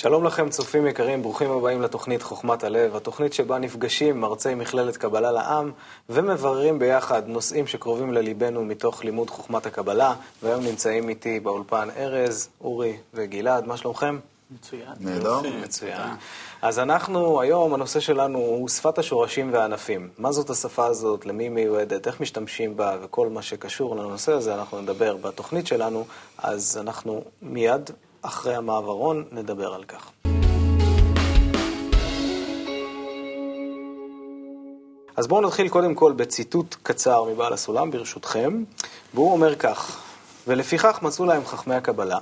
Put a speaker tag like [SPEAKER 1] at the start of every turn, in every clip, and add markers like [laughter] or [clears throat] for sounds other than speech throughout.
[SPEAKER 1] שלום לכם, צופים יקרים, ברוכים הבאים לתוכנית חוכמת הלב, התוכנית שבה נפגשים מרצי מכללת קבלה לעם ומבררים ביחד נושאים שקרובים לליבנו מתוך לימוד חוכמת הקבלה, והיום נמצאים איתי באולפן ארז, אורי וגלעד, מה שלומכם?
[SPEAKER 2] מצוין.
[SPEAKER 3] נהדר.
[SPEAKER 1] מצוין. אז אנחנו, היום הנושא שלנו הוא שפת השורשים והענפים. מה זאת השפה הזאת, למי היא מיועדת, איך משתמשים בה וכל מה שקשור לנושא הזה, אנחנו נדבר בתוכנית שלנו, אז אנחנו מיד אחרי המעברון נדבר על כך. אז בואו נתחיל קודם כל בציטוט קצר מבעל הסולם, ברשותכם, והוא אומר כך: ולפיכך מצאו להם חכמי הקבלה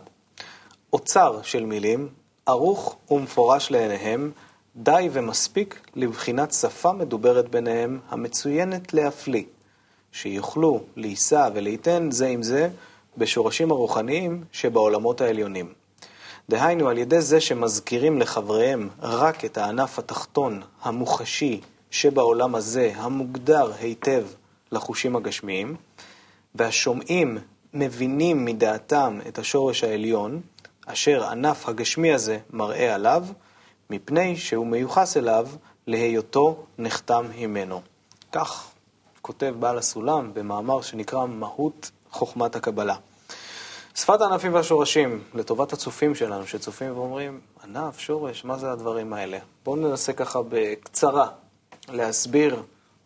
[SPEAKER 1] אוצר של מילים, ערוך ומפורש לעיניהם, די ומספיק לבחינת שפה מדוברת ביניהם, המצוינת להפליא, שיוכלו להישא ולהיתן זה עם זה בשורשים הרוחניים שבעולמות העליונים. דהיינו, על ידי זה שמזכירים לחבריהם רק את הענף התחתון, המוחשי, שבעולם הזה, המוגדר היטב לחושים הגשמיים, והשומעים מבינים מדעתם את השורש העליון, אשר ענף הגשמי הזה מראה עליו, מפני שהוא מיוחס אליו להיותו נחתם הימנו. כך כותב בעל הסולם במאמר שנקרא מהות חוכמת הקבלה. שפת הענפים והשורשים, לטובת הצופים שלנו, שצופים ואומרים, ענף, שורש, מה זה הדברים האלה? בואו ננסה ככה בקצרה להסביר,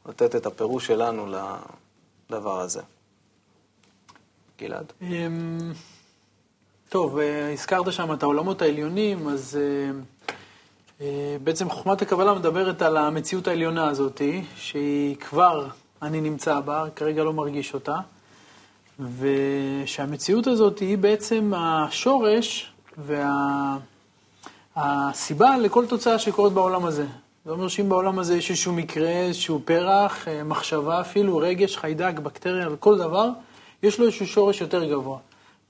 [SPEAKER 1] לתת את הפירוש שלנו לדבר הזה. גלעד?
[SPEAKER 2] אמ, טוב, אה, הזכרת שם את העולמות העליונים, אז אה, אה, בעצם חוכמת הקבלה מדברת על המציאות העליונה הזאת, שהיא כבר, אני נמצא בה, כרגע לא מרגיש אותה, ושהמציאות הזאת היא בעצם השורש והסיבה וה... לכל תוצאה שקורית בעולם הזה. זה אומר שאם בעולם הזה יש איזשהו מקרה, איזשהו פרח, מחשבה אפילו, רגש, חיידק, בקטריה, כל דבר, יש לו איזשהו שורש יותר גבוה.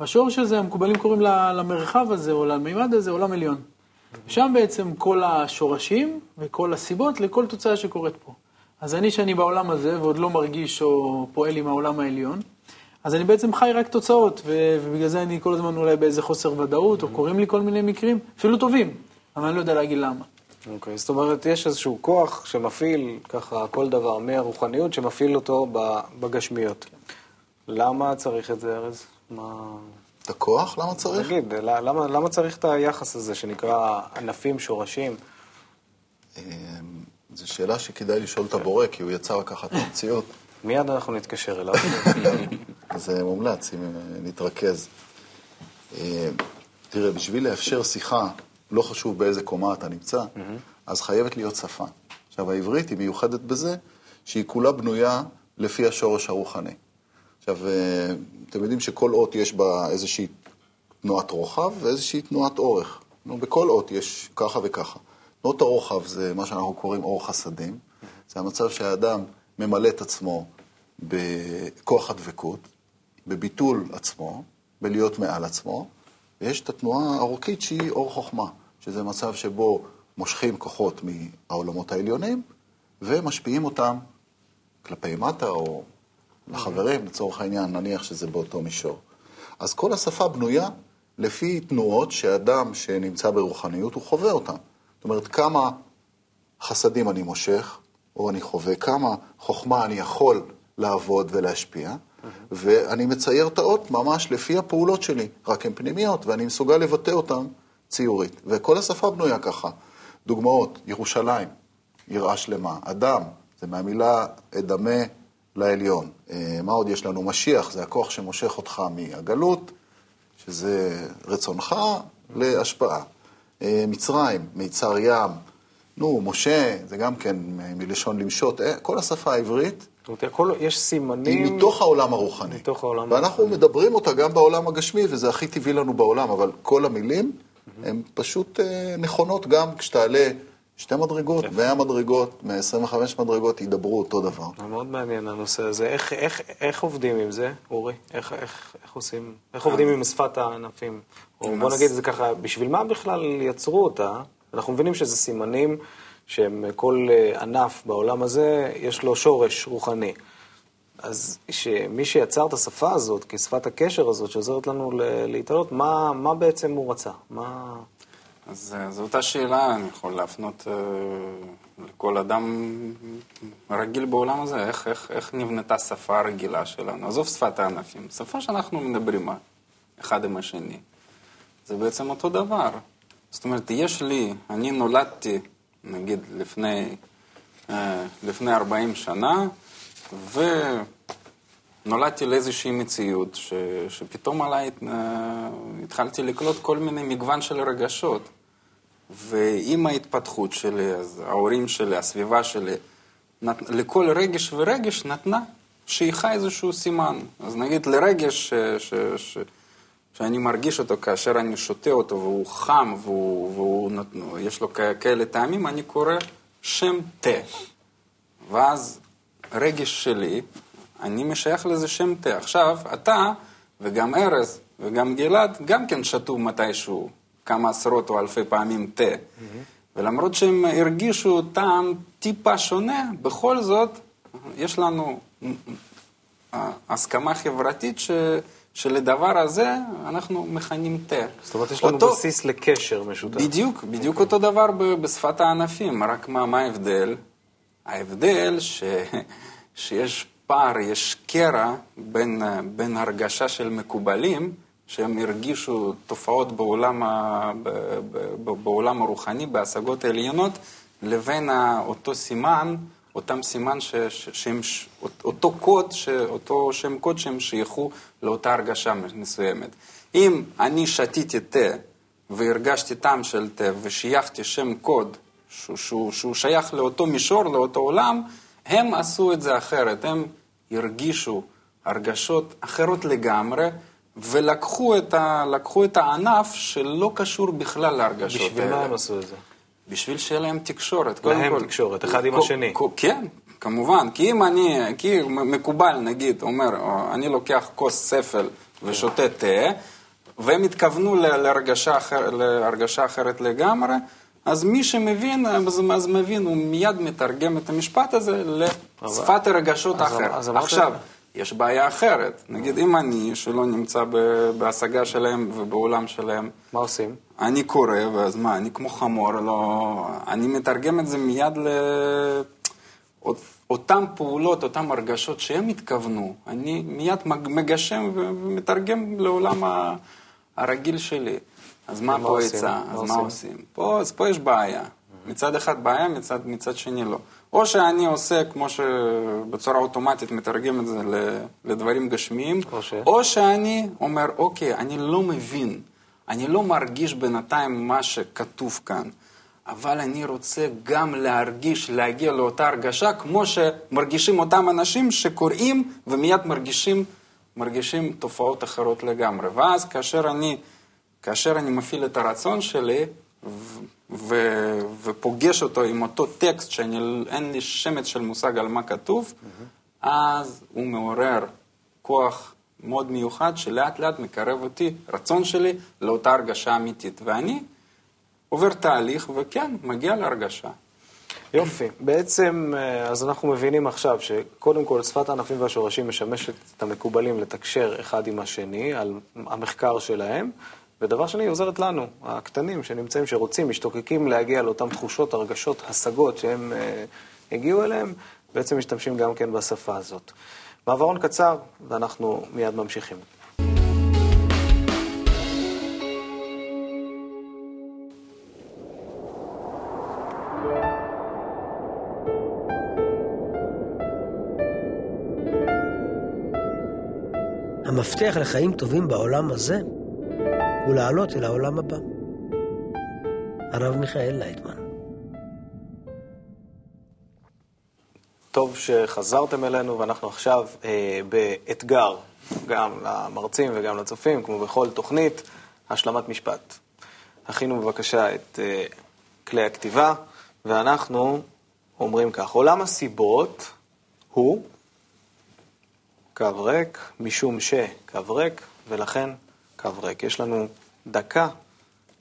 [SPEAKER 2] והשורש הזה, המקובלים קוראים למרחב הזה, או למימד הזה, עולם עליון. שם בעצם כל השורשים וכל הסיבות לכל תוצאה שקורית פה. אז אני, שאני בעולם הזה ועוד לא מרגיש או פועל עם העולם העליון, אז אני בעצם חי רק תוצאות, ובגלל זה אני כל הזמן אולי באיזה חוסר ודאות, או קורים לי כל מיני מקרים, אפילו טובים, אבל אני לא יודע להגיד למה.
[SPEAKER 1] אוקיי, okay, זאת אומרת, יש איזשהו כוח שמפעיל ככה כל דבר מהרוחניות, שמפעיל אותו בגשמיות. למה צריך את זה, ארז? מה...
[SPEAKER 3] את הכוח? למה צריך?
[SPEAKER 1] תגיד, למה, למה צריך את היחס הזה שנקרא ענפים, שורשים?
[SPEAKER 3] אמ, זו שאלה שכדאי לשאול את הבורא, כי הוא יצר ככה את המציאות.
[SPEAKER 1] מיד אנחנו נתקשר אליו. [laughs]
[SPEAKER 3] זה מומלץ, אם נתרכז. אמ, תראה, בשביל לאפשר שיחה, לא חשוב באיזה קומה אתה נמצא, אז חייבת להיות שפה. עכשיו, העברית היא מיוחדת בזה שהיא כולה בנויה לפי השורש הרוחני. עכשיו, אה, אתם יודעים שכל אות יש בה איזושהי תנועת רוחב ואיזושהי תנועת אורך. נו, בכל אות יש ככה וככה. תנועות הרוחב זה מה שאנחנו קוראים אור חסדים. זה המצב שהאדם ממלא את עצמו בכוח הדבקות, בביטול עצמו, בלהיות מעל עצמו, ויש את התנועה האורכית שהיא אור חוכמה, שזה מצב שבו מושכים כוחות מהעולמות העליונים ומשפיעים אותם כלפי מטה או לחברים, לצורך העניין, נניח שזה באותו מישור. אז כל השפה בנויה לפי תנועות שאדם שנמצא ברוחניות, הוא חווה אותן. זאת אומרת, כמה חסדים אני מושך, או אני חווה, כמה חוכמה אני יכול לעבוד ולהשפיע, ואני מצייר את האות ממש לפי הפעולות שלי, רק הן פנימיות, ואני מסוגל לבטא אותן ציורית. וכל השפה בנויה ככה. דוגמאות, ירושלים, יראה שלמה. אדם, זה מהמילה אדמה לעליון. אה, מה עוד יש לנו? משיח, זה הכוח שמושך אותך מהגלות, שזה רצונך, להשפעה. אה, מצרים, מיצר ים, נו, משה, זה גם כן מלשון למשות, אה, כל השפה העברית.
[SPEAKER 1] זאת אומרת, הכל, יש סימנים...
[SPEAKER 3] היא מתוך העולם הרוחני.
[SPEAKER 1] מתוך העולם
[SPEAKER 3] ואנחנו הרוחני. מדברים אותה גם בעולם הגשמי, וזה הכי טבעי לנו בעולם, אבל כל המילים הן פשוט נכונות גם כשתעלה שתי מדרגות, 100 מדרגות, 125 מדרגות, ידברו אותו דבר.
[SPEAKER 1] מאוד מעניין הנושא הזה. איך, איך, איך עובדים עם זה, אורי? איך, איך, איך עושים, איך עובדים עם שפת הענפים? או בוא נגיד את זה ככה, בשביל מה בכלל יצרו אותה? אנחנו מבינים שזה סימנים שהם כל אה, ענף בעולם הזה, יש לו שורש רוחני. אז שמי שיצר את השפה הזאת, כשפת הקשר הזאת, שעוזרת לנו להתעלות, מה, מה בעצם הוא רצה? מה...
[SPEAKER 4] אז אה, זו אותה שאלה, אני יכול להפנות אה, לכל אדם רגיל בעולם הזה, איך, איך, איך נבנתה שפה הרגילה שלנו. עזוב שפת הענפים, שפה שאנחנו מדברים אחד עם השני. זה בעצם אותו דבר. זאת אומרת, יש לי, אני נולדתי, נגיד, לפני, אה, לפני 40 שנה, ונולדתי לאיזושהי מציאות, ש, שפתאום עליי התחלתי לקלוט כל מיני מגוון של רגשות. ועם ההתפתחות שלי, אז ההורים שלי, הסביבה שלי, נת... לכל רגש ורגש נתנה שייכה איזשהו סימן. אז נגיד לרגש ש... ש... ש... שאני מרגיש אותו כאשר אני שותה אותו והוא חם ויש לו כאלה טעמים, אני קורא שם תה. ואז רגש שלי, אני משייך לזה שם תה. עכשיו, אתה וגם ארז וגם גלעד גם כן שתו מתישהו כמה עשרות או אלפי פעמים תה. Mm-hmm. ולמרות שהם הרגישו טעם טיפה שונה, בכל זאת יש לנו אה, הסכמה חברתית ש... שלדבר הזה אנחנו מכנים תה.
[SPEAKER 1] זאת אומרת, יש לנו אותו... בסיס לקשר משותף.
[SPEAKER 4] בדיוק, בדיוק okay. אותו דבר בשפת הענפים, רק מה, מה ההבדל? ההבדל ש... [laughs] שיש פער, יש קרע בין, בין הרגשה של מקובלים, שהם הרגישו תופעות בעולם, ה... בעולם הרוחני, בהשגות העליונות, לבין אותו סימן, אותם סימן, ש... שהם, אותו קוד, ש... אותו שם קוד שהם שייכו לאותה הרגשה מסוימת. אם אני שתיתי תה והרגשתי טעם של תה ושייכתי שם קוד שהוא, שהוא, שהוא שייך לאותו מישור, לאותו עולם, הם עשו את זה אחרת, הם הרגישו הרגשות אחרות לגמרי, ולקחו את, ה, את הענף שלא קשור בכלל להרגשות
[SPEAKER 1] האלה. בשביל מה הם עשו את זה?
[SPEAKER 4] בשביל שיהיה להם תקשורת.
[SPEAKER 1] להם כל, תקשורת, אחד עם השני.
[SPEAKER 4] כן, כמובן. כי אם אני, כי מקובל, נגיד, אומר, אני לוקח כוס ספל ושותה תה, והם התכוונו להרגשה, אחר, להרגשה אחרת לגמרי, אז מי שמבין, אז, אז מבין, הוא מיד מתרגם את המשפט הזה לשפת הרגשות אחרת. עכשיו, יש בעיה אחרת. נגיד, אם אני, שלא נמצא בהשגה שלהם ובעולם שלהם...
[SPEAKER 1] מה עושים?
[SPEAKER 4] אני קורא, ואז מה, אני כמו חמור, לא... אני מתרגם את זה מיד ל... אותן פעולות, אותן הרגשות שהם התכוונו, אני מיד מגשם ומתרגם לעולם הרגיל שלי. אז מה פה יצא? אז מה עושים? פה, אז פה יש בעיה. מצד אחד בעיה, מצד, מצד שני לא. או שאני עושה, כמו שבצורה אוטומטית מתרגם את זה לדברים גשמיים, או, ש... או שאני אומר, אוקיי, אני לא מבין, אני לא מרגיש בינתיים מה שכתוב כאן, אבל אני רוצה גם להרגיש, להגיע לאותה הרגשה, כמו שמרגישים אותם אנשים שקוראים ומיד מרגישים, מרגישים תופעות אחרות לגמרי. ואז כאשר אני, כאשר אני מפעיל את הרצון שלי, ו, ופוגש אותו עם אותו טקסט שאין לי שמץ של מושג על מה כתוב, mm-hmm. אז הוא מעורר כוח מאוד מיוחד שלאט לאט מקרב אותי, רצון שלי, לאותה הרגשה אמיתית. ואני עובר תהליך וכן, מגיע להרגשה.
[SPEAKER 1] יופי. בעצם, אה, אז אנחנו מבינים עכשיו שקודם כל שפת הענפים והשורשים משמשת את המקובלים לתקשר אחד עם השני על המחקר שלהם. ודבר שני, היא עוזרת לנו, הקטנים שנמצאים, שרוצים, משתוקקים להגיע לאותן תחושות, הרגשות, השגות שהם אה, הגיעו אליהם, בעצם משתמשים גם כן בשפה הזאת. מעברון קצר, ואנחנו מיד ממשיכים.
[SPEAKER 5] המפתח לחיים טובים בעולם הזה ולעלות אל העולם הבא. הרב מיכאל לייטמן.
[SPEAKER 1] טוב שחזרתם אלינו, ואנחנו עכשיו אה, באתגר, גם למרצים וגם לצופים, כמו בכל תוכנית, השלמת משפט. הכינו בבקשה את אה, כלי הכתיבה, ואנחנו אומרים כך, עולם הסיבות הוא קו ריק, משום שקו ריק, ולכן קו ריק. יש לנו דקה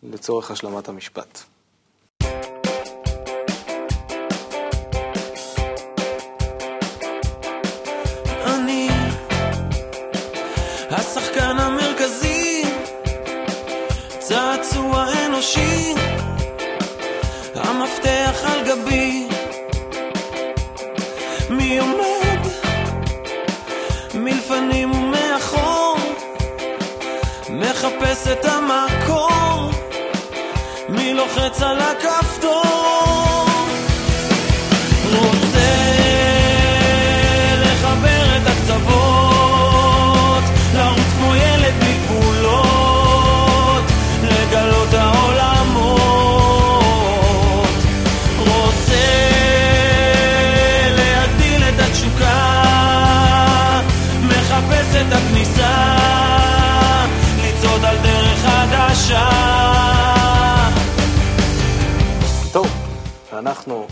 [SPEAKER 1] לצורך השלמת המשפט.
[SPEAKER 6] על הכפתור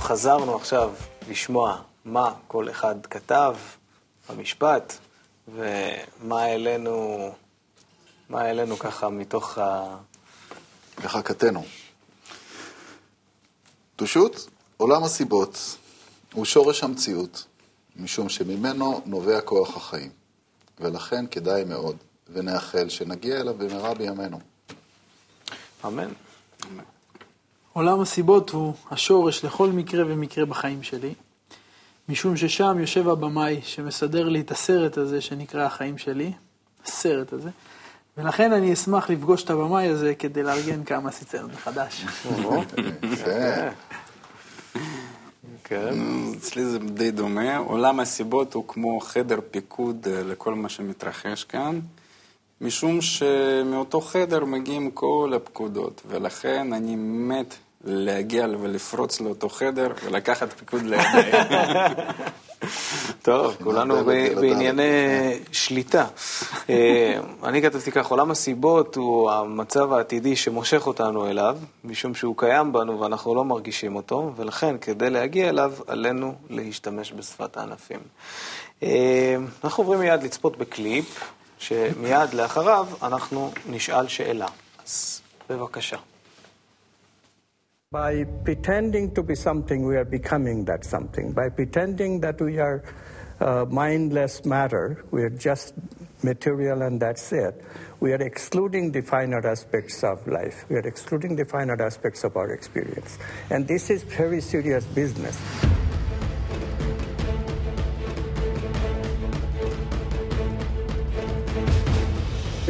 [SPEAKER 1] חזרנו עכשיו לשמוע מה כל אחד כתב במשפט, ומה העלינו, מה העלינו ככה מתוך ה...
[SPEAKER 3] לחכתנו. פשוט, עולם הסיבות הוא שורש המציאות, משום שממנו נובע כוח החיים, ולכן כדאי מאוד, ונאחל שנגיע אליו במהרה בימינו.
[SPEAKER 1] אמן.
[SPEAKER 2] עולם הסיבות הוא השורש לכל מקרה ומקרה בחיים שלי, משום ששם יושב הבמאי שמסדר לי את הסרט הזה שנקרא החיים שלי, הסרט הזה, ולכן אני אשמח לפגוש את הבמאי הזה כדי לארגן כמה סיצנות מחדש.
[SPEAKER 1] כן.
[SPEAKER 4] אצלי זה די דומה. עולם הסיבות הוא כמו חדר פיקוד אה, לכל מה שמתרחש כאן, משום שמאותו חדר מגיעים כל הפקודות, ולכן אני מת להגיע ולפרוץ לאותו חדר ולקחת פיקוד לידיים.
[SPEAKER 1] טוב, כולנו
[SPEAKER 3] את זה
[SPEAKER 1] בענייני שליטה. אה, אני כתבתי כך, עולם הסיבות הוא המצב העתידי שמושך אותנו אליו, משום שהוא קיים בנו ואנחנו לא מרגישים אותו, ולכן כדי להגיע אליו עלינו להשתמש בשפת הענפים. אה, אנחנו עוברים מיד לצפות בקליפ, שמיד לאחריו אנחנו נשאל שאלה. אז בבקשה.
[SPEAKER 7] By pretending to be something, we are becoming that something. By pretending that we are uh, mindless matter, we are just material and that's it, we are excluding the finer aspects of life. We are excluding the finer aspects of our experience. And this is very serious business.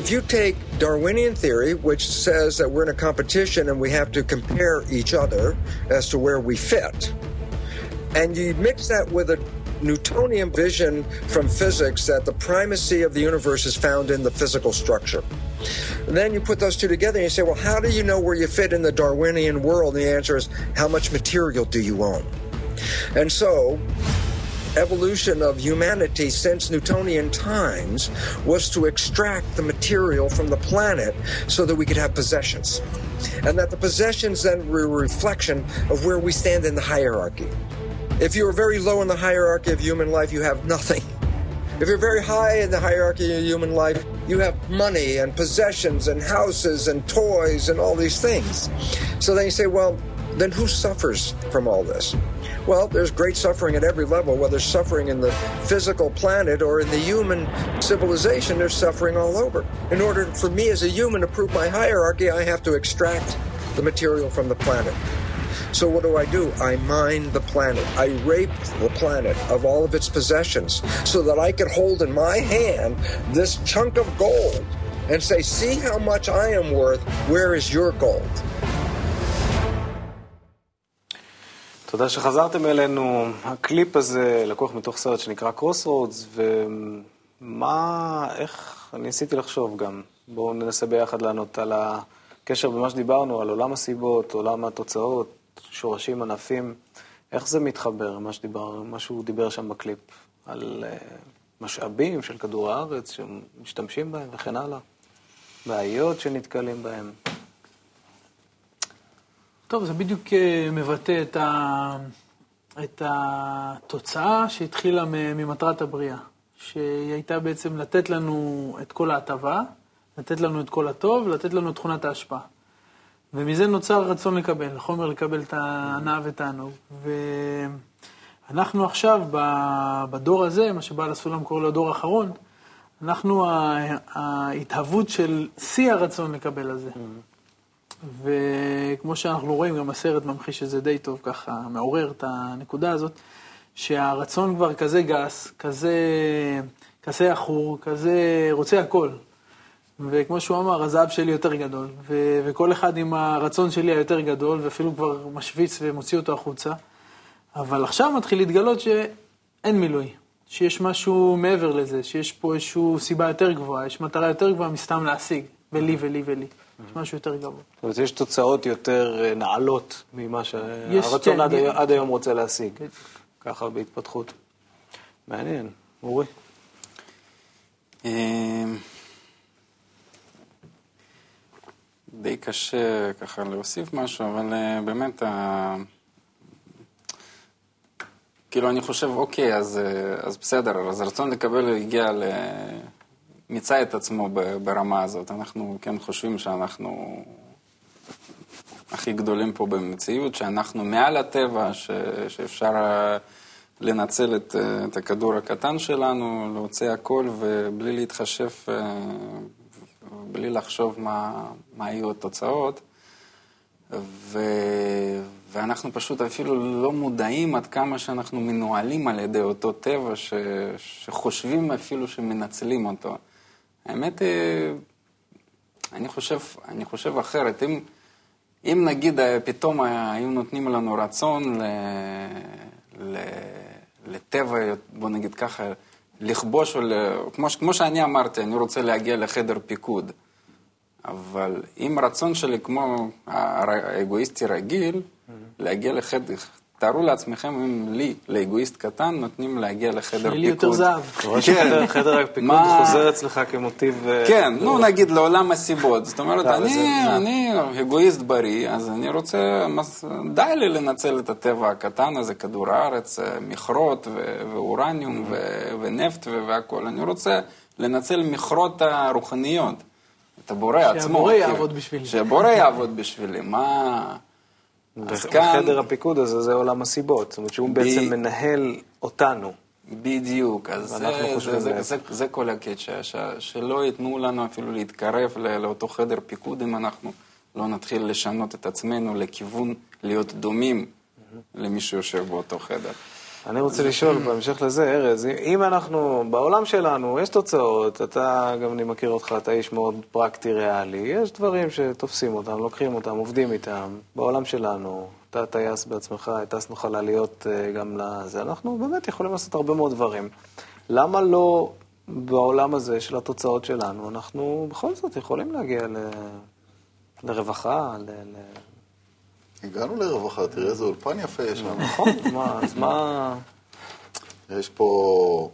[SPEAKER 8] If you take Darwinian theory, which says that we're in a competition and we have to compare each other as to where we fit, and you mix that with a Newtonian vision from physics that the primacy of the universe is found in the physical structure. And then you put those two together and you say, well, how do you know where you fit in the Darwinian world? And the answer is, how much material do you own? And so, evolution of humanity since Newtonian times was to extract the material from the planet so that we could have possessions. And that the possessions then were a reflection of where we stand in the hierarchy. If you are very low in the hierarchy of human life, you have nothing. If you're very high in the hierarchy of human life, you have money and possessions and houses and toys and all these things. So then you say, well, then who suffers from all this? Well, there's great suffering at every level, whether suffering in the physical planet or in the human civilization, there's suffering all over. In order for me as a human to prove my hierarchy, I have to extract the material from the planet. So what do I do? I mine the planet. I rape the planet of all of its possessions so that I could hold in my hand this chunk of gold and say, see how much I am worth. Where is your gold?
[SPEAKER 1] תודה שחזרתם אלינו. הקליפ הזה לקוח מתוך סרט שנקרא Crossroads, ומה, איך, אני ניסיתי לחשוב גם. בואו ננסה ביחד לענות על הקשר במה שדיברנו, על עולם הסיבות, עולם התוצאות, שורשים ענפים. איך זה מתחבר, מה, שדיבר, מה שהוא דיבר שם בקליפ, על uh, משאבים של כדור הארץ שמשתמשים בהם וכן הלאה, בעיות שנתקלים בהם.
[SPEAKER 2] טוב, זה בדיוק אה, מבטא את, ה... את התוצאה שהתחילה ממטרת הבריאה, שהיא הייתה בעצם לתת לנו את כל ההטבה, לתת לנו את כל הטוב, לתת לנו את תכונת ההשפעה. ומזה נוצר רצון לקבל, החומר לקבל את ההנאה ותענוג. ואנחנו עכשיו, בדור הזה, מה שבעל הסולם קורא לו הדור האחרון, אנחנו ההתהוות של שיא הרצון לקבל הזה. וכמו שאנחנו רואים, גם הסרט ממחיש את זה די טוב, ככה מעורר את הנקודה הזאת, שהרצון כבר כזה גס, כזה, כזה עכור, כזה רוצה הכל. וכמו שהוא אמר, הזהב שלי יותר גדול, ו- וכל אחד עם הרצון שלי היותר גדול, ואפילו כבר משוויץ ומוציא אותו החוצה. אבל עכשיו מתחיל להתגלות שאין מילוי, שיש משהו מעבר לזה, שיש פה איזושהי סיבה יותר גבוהה, יש מטרה יותר גבוהה מסתם להשיג, ולי ולי ולי. יש משהו יותר גבוה.
[SPEAKER 1] זאת אומרת, יש תוצאות יותר אה, נעלות ממה שהרצון עד, עד היום רוצה להשיג. ככה בהתפתחות. מעניין. אורי?
[SPEAKER 4] אה, די קשה ככה להוסיף משהו, אבל אה, באמת, ה- כאילו אני חושב, אוקיי, אז, אה, אז בסדר, אז רצון לקבל הגיע ל... מיצה את עצמו ברמה הזאת. אנחנו כן חושבים שאנחנו הכי גדולים פה במציאות, שאנחנו מעל הטבע, ש... שאפשר אה, לנצל את, אה, את הכדור הקטן שלנו, להוציא הכל ובלי להתחשב, אה, בלי לחשוב מה, מה יהיו התוצאות. ו... ואנחנו פשוט אפילו לא מודעים עד כמה שאנחנו מנוהלים על ידי אותו טבע ש... שחושבים אפילו שמנצלים אותו. האמת היא, אני חושב, אני חושב אחרת. אם, אם נגיד אה, פתאום היו נותנים לנו רצון ל... ל... לטבע, בוא נגיד ככה, לכבוש, או ל... כמו, כמו שאני אמרתי, אני רוצה להגיע לחדר פיקוד. אבל אם הרצון שלי כמו האגואיסטי רגיל, להגיע לחדר, תארו לעצמכם אם לי, לאגואיסט קטן, נותנים להגיע לחדר
[SPEAKER 2] שיהיה
[SPEAKER 4] פיקוד.
[SPEAKER 2] לי יותר זהב.
[SPEAKER 1] שחדר חדר הפיקוד חוזר אצלך כמוטיב... אה,
[SPEAKER 4] כן, נו נגיד לעולם הסיבות. זאת אומרת,
[SPEAKER 1] לא,
[SPEAKER 4] אני, אגואיסט בריא, אז אני רוצה, מס- די לי לנצל את הטבע הקטן הזה, כדור הארץ, אה, מכרות ו- ואורניום ו- ונפט ו- והכול. אני רוצה לנצל מכרות הרוחניות, את הבורא עצמו.
[SPEAKER 2] שהבורא
[SPEAKER 4] כאילו.
[SPEAKER 2] יעבוד בשבילי.
[SPEAKER 4] שהבורא יעבוד בשבילי, מה... אז כאן,
[SPEAKER 1] וחדר הפיקוד הזה זה עולם הסיבות. זאת אומרת שהוא בעצם מנהל אותנו.
[SPEAKER 4] בדיוק, אז זה, זה, זה. זה, זה כל הקטע, ש, שלא ייתנו לנו אפילו להתקרב לאותו חדר פיקוד אם אנחנו לא נתחיל לשנות את עצמנו לכיוון להיות דומים למי שיושב באותו חדר.
[SPEAKER 1] אני רוצה לשאול בהמשך לזה, ארז, אם אנחנו, בעולם שלנו יש תוצאות, אתה, גם אני מכיר אותך, אתה איש מאוד פרקטי ריאלי, יש דברים שתופסים אותם, לוקחים אותם, עובדים איתם. בעולם שלנו, אתה טייס בעצמך, הטסנו חלליות אה, גם לזה, אנחנו באמת יכולים לעשות הרבה מאוד דברים. למה לא בעולם הזה של התוצאות שלנו, אנחנו בכל זאת יכולים להגיע ל... לרווחה, ל...
[SPEAKER 3] הגענו לרווחה, תראה איזה אולפן יפה יש לנו.
[SPEAKER 1] נכון, אז מה...
[SPEAKER 3] יש פה,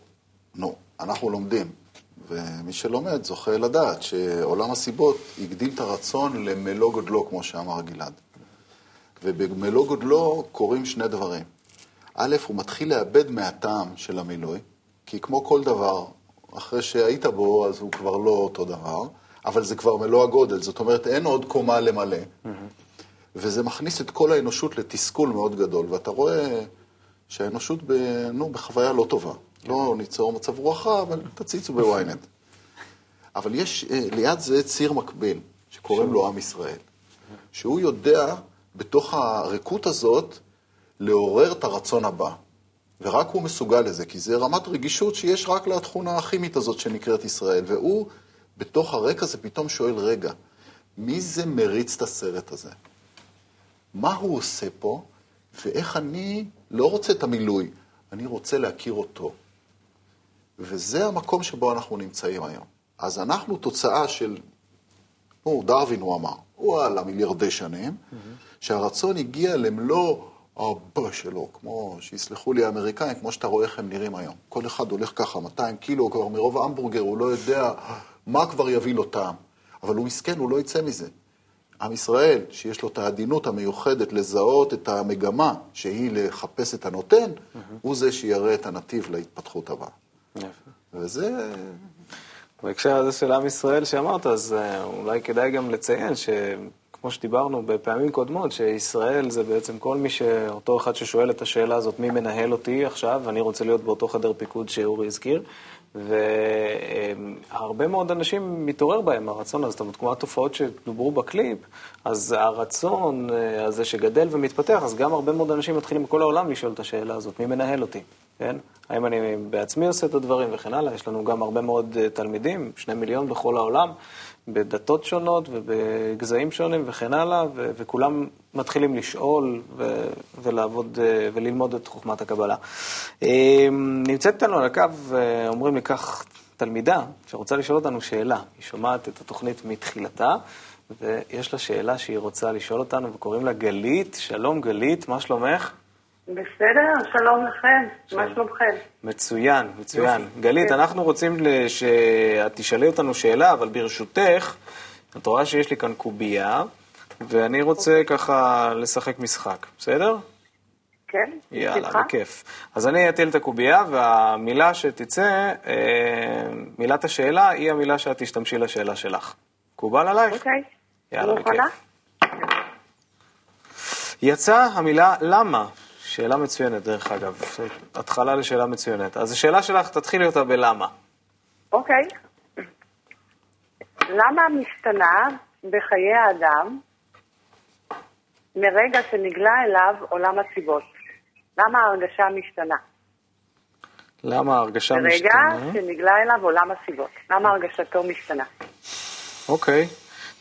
[SPEAKER 3] נו, אנחנו לומדים, ומי שלומד זוכה לדעת שעולם הסיבות הגדיל את הרצון למלוא גודלו, כמו שאמר גלעד. ובמלוא גודלו קורים שני דברים. א', הוא מתחיל לאבד מהטעם של המילוי, כי כמו כל דבר, אחרי שהיית בו, אז הוא כבר לא אותו דבר, אבל זה כבר מלוא הגודל, זאת אומרת, אין עוד קומה למלא. וזה מכניס את כל האנושות לתסכול מאוד גדול, ואתה רואה שהאנושות ב, נו, בחוויה לא טובה. לא ניצור מצב רוח רע, אבל תציצו בוויינט. אבל יש אה, ליד זה ציר מקביל, שקוראים לו עם ישראל, שהוא יודע בתוך הריקות הזאת לעורר את הרצון הבא. ורק הוא מסוגל לזה, כי זה רמת רגישות שיש רק לתכונה הכימית הזאת שנקראת ישראל. והוא, בתוך הרקע הזה, פתאום שואל, רגע, מי זה מריץ את הסרט הזה? מה הוא עושה פה, ואיך אני לא רוצה את המילוי, אני רוצה להכיר אותו. וזה המקום שבו אנחנו נמצאים היום. אז אנחנו תוצאה של, נו, דרווין הוא אמר, הוא על המיליארדי שנים, שהרצון הגיע למלוא הבא שלו, כמו, שיסלחו לי האמריקאים, כמו שאתה רואה איך הם נראים היום. כל אחד הולך ככה, 200 קילו, כבר מרוב ההמבורגר, הוא לא יודע מה כבר יביא לו טעם. אבל הוא מסכן, הוא לא יצא מזה. עם ישראל, שיש לו את העדינות המיוחדת לזהות את המגמה, שהיא לחפש את הנותן, הוא זה שיראה את הנתיב להתפתחות הבאה.
[SPEAKER 1] יפה.
[SPEAKER 3] וזה...
[SPEAKER 1] בהקשר הזה של עם ישראל שאמרת, אז אה, אולי כדאי גם לציין כמו שדיברנו בפעמים קודמות, שישראל זה בעצם כל מי ש... אותו אחד ששואל את השאלה הזאת, מי מנהל אותי עכשיו, ואני רוצה להיות באותו חדר פיקוד שאורי הזכיר, והרבה מאוד אנשים מתעורר בהם הרצון הזה, זאת אומרת, כמו התופעות שדוברו בקליפ, אז הרצון אה, הזה שגדל ומתפתח, אז גם הרבה מאוד אנשים מתחילים בכל העולם לשאול את השאלה הזאת, מי מנהל אותי, כן? האם אני בעצמי עושה את הדברים וכן הלאה, יש לנו גם הרבה מאוד אה, תלמידים, שני מיליון בכל העולם, בדתות שונות ובגזעים שונים וכן הלאה, ו- וכולם מתחילים לשאול ו- ולעבוד אה, וללמוד את חוכמת הקבלה. אה, נמצאת איתנו על הקו, אה, אומרים לי כך, תלמידה שרוצה לשאול אותנו שאלה. היא שומעת את התוכנית מתחילתה, ויש לה שאלה שהיא רוצה לשאול אותנו, וקוראים לה גלית. שלום גלית, מה שלומך?
[SPEAKER 9] בסדר, שלום לכם, מה שלומכם?
[SPEAKER 1] מצוין, מצוין. גלית, אנחנו רוצים שאת תשאלי אותנו שאלה, אבל ברשותך, את רואה שיש לי כאן קובייה, ואני רוצה ככה לשחק משחק, בסדר?
[SPEAKER 9] כן,
[SPEAKER 1] יאללה. בכיף. אז אני אטיל את הקובייה, והמילה שתצא, אה, מילת השאלה, היא המילה שאת תשתמשי לשאלה שלך. מקובל עלייך?
[SPEAKER 9] אוקיי,
[SPEAKER 1] יאללה? בכיף. יצאה המילה למה. שאלה מצוינת, דרך אגב. התחלה לשאלה מצוינת. אז השאלה שלך, תתחילי אותה בלמה.
[SPEAKER 9] אוקיי. למה משתנה בחיי האדם מרגע שנגלה אליו עולם הסיבות? למה ההרגשה משתנה?
[SPEAKER 1] למה ההרגשה
[SPEAKER 9] ברגע
[SPEAKER 1] משתנה?
[SPEAKER 9] שנגלה אליו עולם הסיבות. למה הרגשתו משתנה?
[SPEAKER 1] אוקיי.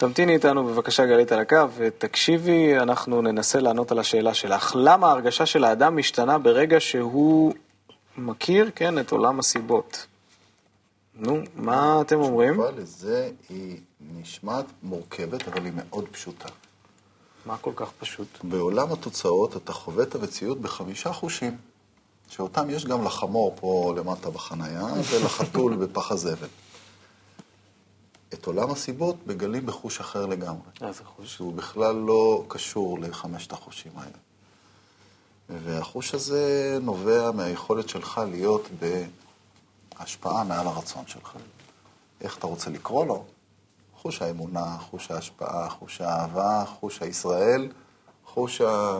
[SPEAKER 1] תמתיני איתנו בבקשה גלית על הקו ותקשיבי, אנחנו ננסה לענות על השאלה שלך. למה ההרגשה של האדם משתנה ברגע שהוא מכיר, כן, את עולם הסיבות? נו, מה אתם אומרים?
[SPEAKER 3] התשובה לזה היא נשמעת מורכבת, אבל היא מאוד פשוטה.
[SPEAKER 1] מה כל כך פשוט?
[SPEAKER 3] בעולם התוצאות אתה חווה את המציאות בחמישה חושים, שאותם יש גם לחמור פה למטה בחנייה ולחתול בפח הזבל. את עולם הסיבות מגלים בחוש אחר לגמרי,
[SPEAKER 1] איזה חוש?
[SPEAKER 3] שהוא בכלל לא קשור לחמשת החושים האלה. והחוש הזה נובע מהיכולת שלך להיות בהשפעה מעל הרצון שלך. איך אתה רוצה לקרוא לו? חוש האמונה, חוש ההשפעה, חוש האהבה, חוש הישראל, חוש ה...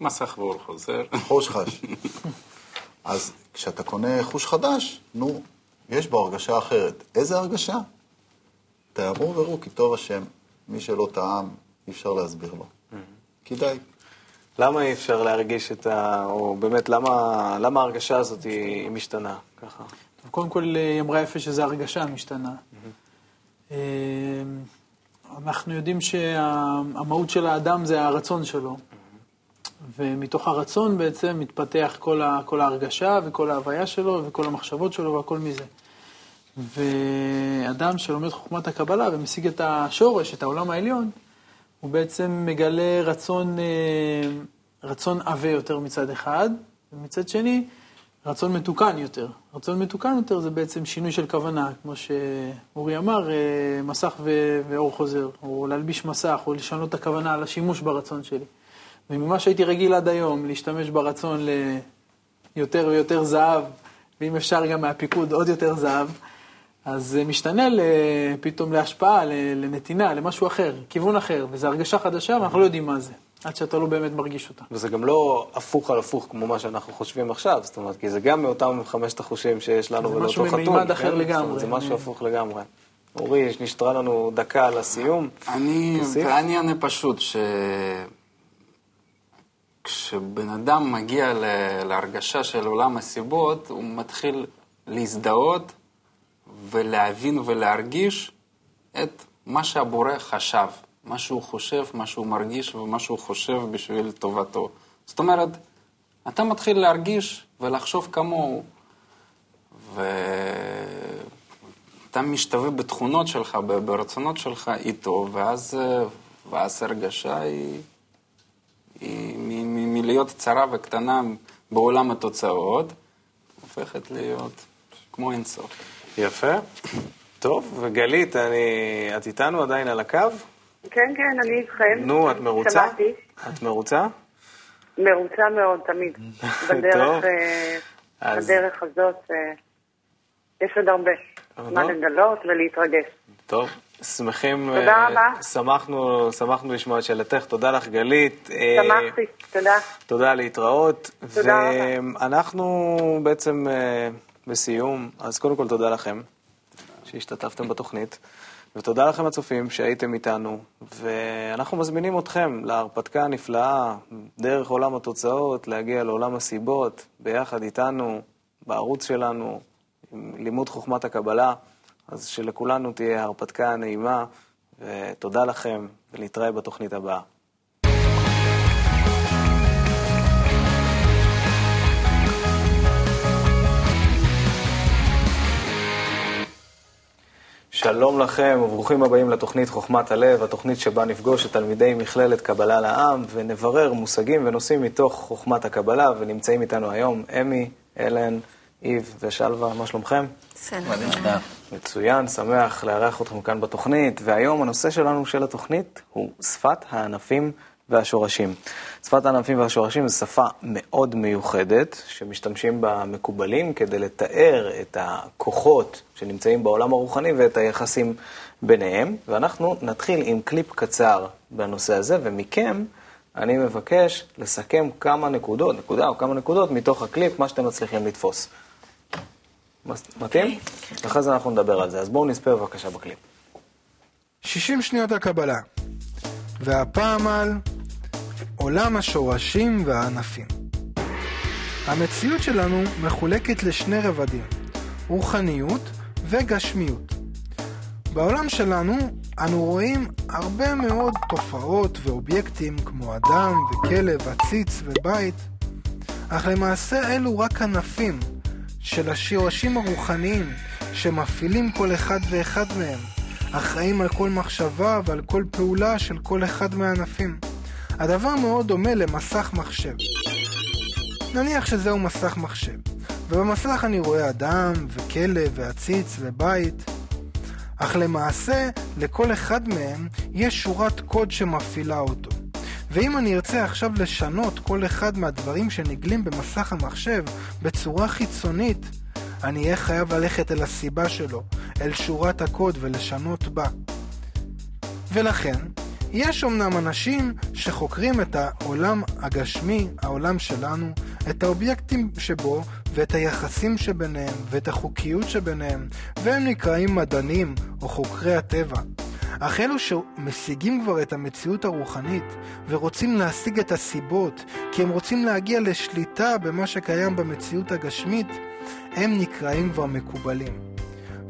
[SPEAKER 4] מסך ואור חוזר.
[SPEAKER 3] חוש חש. אז כשאתה קונה חוש חדש, נו, יש בו הרגשה אחרת. איזה הרגשה? טעמו וראו כי טוב השם. מי שלא טעם, אי אפשר להסביר לו. כדאי.
[SPEAKER 1] למה אי אפשר להרגיש את ה... או באמת, למה, למה ההרגשה הזאת היא, היא משתנה ככה?
[SPEAKER 2] קודם כל, היא אמרה יפה שזו הרגשה משתנה. אה, אנחנו יודעים שהמהות של האדם זה הרצון שלו, ומתוך הרצון בעצם מתפתח כל, ה, כל ההרגשה וכל ההוויה שלו וכל המחשבות שלו והכל מזה. ואדם שלומד חוכמת הקבלה ומשיג את השורש, את העולם העליון, הוא בעצם מגלה רצון, אה, רצון עבה יותר מצד אחד, ומצד שני, רצון מתוקן יותר. רצון מתוקן יותר זה בעצם שינוי של כוונה, כמו שאורי אמר, אה, מסך ו- ואור חוזר, או להלביש מסך, או לשנות את הכוונה על השימוש ברצון שלי. וממה שהייתי רגיל עד היום, להשתמש ברצון ליותר ויותר זהב, ואם אפשר גם מהפיקוד עוד יותר זהב, אז זה משתנה פתאום להשפעה, ל- לנתינה, למשהו אחר, כיוון אחר, וזו הרגשה חדשה ואנחנו לא יודעים מה זה, עד שאתה לא באמת מרגיש אותה.
[SPEAKER 1] וזה גם לא הפוך על הפוך כמו מה שאנחנו חושבים עכשיו, זאת אומרת, כי זה גם מאותם חמשת החושים שיש לנו
[SPEAKER 2] זה
[SPEAKER 1] ולאותו
[SPEAKER 2] משהו
[SPEAKER 1] חתול.
[SPEAKER 2] מממד אחר
[SPEAKER 1] כן?
[SPEAKER 2] לגמרי.
[SPEAKER 1] זאת אומרת, זה משהו הפוך לגמרי. אורי, נשארה לנו דקה לסיום.
[SPEAKER 4] אני,
[SPEAKER 1] תוסיף.
[SPEAKER 4] ואני אענה פשוט, ש... כשבן אדם מגיע ל- להרגשה של עולם הסיבות, הוא מתחיל להזדהות ולהבין ולהרגיש את מה שהבורא חשב, מה שהוא חושב, מה שהוא מרגיש ומה שהוא חושב בשביל טובתו. זאת אומרת, אתה מתחיל להרגיש ולחשוב כמוהו, ואתה משתווה בתכונות שלך, ברצונות שלך איתו, ואז, ואז הרגשה היא, היא מלהיות צרה וקטנה בעולם התוצאות, הופכת להיות כמו אינסוף.
[SPEAKER 1] יפה. טוב, וגלית, אני... את איתנו עדיין על הקו?
[SPEAKER 9] כן, כן, אני איתכם.
[SPEAKER 1] נו, את מרוצה?
[SPEAKER 9] שמעתי.
[SPEAKER 1] את מרוצה?
[SPEAKER 9] מרוצה מאוד, תמיד. [laughs] בדרך. אה,
[SPEAKER 1] אז-
[SPEAKER 9] בדרך הזאת. אה, יש עוד הרבה. מה
[SPEAKER 1] טוב.
[SPEAKER 9] לגלות ולהתרגש.
[SPEAKER 1] טוב, שמחים...
[SPEAKER 9] תודה
[SPEAKER 1] אה,
[SPEAKER 9] רבה.
[SPEAKER 1] שמחנו, שמחנו לשמוע את שאלתך. תודה לך, גלית.
[SPEAKER 9] שמחתי, תודה.
[SPEAKER 1] תודה, להתראות.
[SPEAKER 9] תודה
[SPEAKER 1] ואנחנו בעצם בסיום, אז קודם כל תודה לכם שהשתתפתם בתוכנית, ותודה לכם הצופים שהייתם איתנו, ואנחנו מזמינים אתכם להרפתקה הנפלאה, דרך עולם התוצאות, להגיע לעולם הסיבות, ביחד איתנו, בערוץ שלנו, עם לימוד חוכמת הקבלה, אז שלכולנו תהיה הרפתקה נעימה, ותודה לכם, ולהתראה בתוכנית הבאה. שלום לכם וברוכים הבאים לתוכנית חוכמת הלב, התוכנית שבה נפגוש את תלמידי מכללת קבלה לעם ונברר מושגים ונושאים מתוך חוכמת הקבלה, ונמצאים איתנו היום אמי, אלן, איב ושלווה, מה שלומכם?
[SPEAKER 10] בסדר.
[SPEAKER 1] מצוין, שמח לארח אתכם כאן בתוכנית, והיום הנושא שלנו של התוכנית הוא שפת הענפים והשורשים. שפת הענפים והשורשים זו שפה מאוד מיוחדת, שמשתמשים בה מקובלים כדי לתאר את הכוחות שנמצאים בעולם הרוחני ואת היחסים ביניהם, ואנחנו נתחיל עם קליפ קצר בנושא הזה, ומכם אני מבקש לסכם כמה נקודות, נקודה או כמה נקודות מתוך הקליפ, מה שאתם מצליחים לתפוס. מתאים? אחרי זה אנחנו נדבר על זה. אז בואו נספה בבקשה בקליפ.
[SPEAKER 11] 60 שניות על קבלה. והפעם על עולם השורשים והענפים. המציאות שלנו מחולקת לשני רבדים, רוחניות וגשמיות. בעולם שלנו אנו רואים הרבה מאוד תופעות ואובייקטים כמו אדם וכלב, עציץ ובית, אך למעשה אלו רק ענפים של השורשים הרוחניים שמפעילים כל אחד ואחד מהם, אחראים על כל מחשבה ועל כל פעולה של כל אחד מהענפים. הדבר מאוד דומה למסך מחשב. נניח שזהו מסך מחשב, ובמסך אני רואה אדם, וכלב, ועציץ, ובית, אך למעשה לכל אחד מהם יש שורת קוד שמפעילה אותו. ואם אני ארצה עכשיו לשנות כל אחד מהדברים שנגלים במסך המחשב בצורה חיצונית, אני אהיה חייב ללכת אל הסיבה שלו, אל שורת הקוד ולשנות בה. ולכן, יש אמנם אנשים שחוקרים את העולם הגשמי, העולם שלנו, את האובייקטים שבו ואת היחסים שביניהם ואת החוקיות שביניהם, והם נקראים מדענים או חוקרי הטבע. אך אלו שמשיגים כבר את המציאות הרוחנית ורוצים להשיג את הסיבות כי הם רוצים להגיע לשליטה במה שקיים במציאות הגשמית, הם נקראים כבר מקובלים.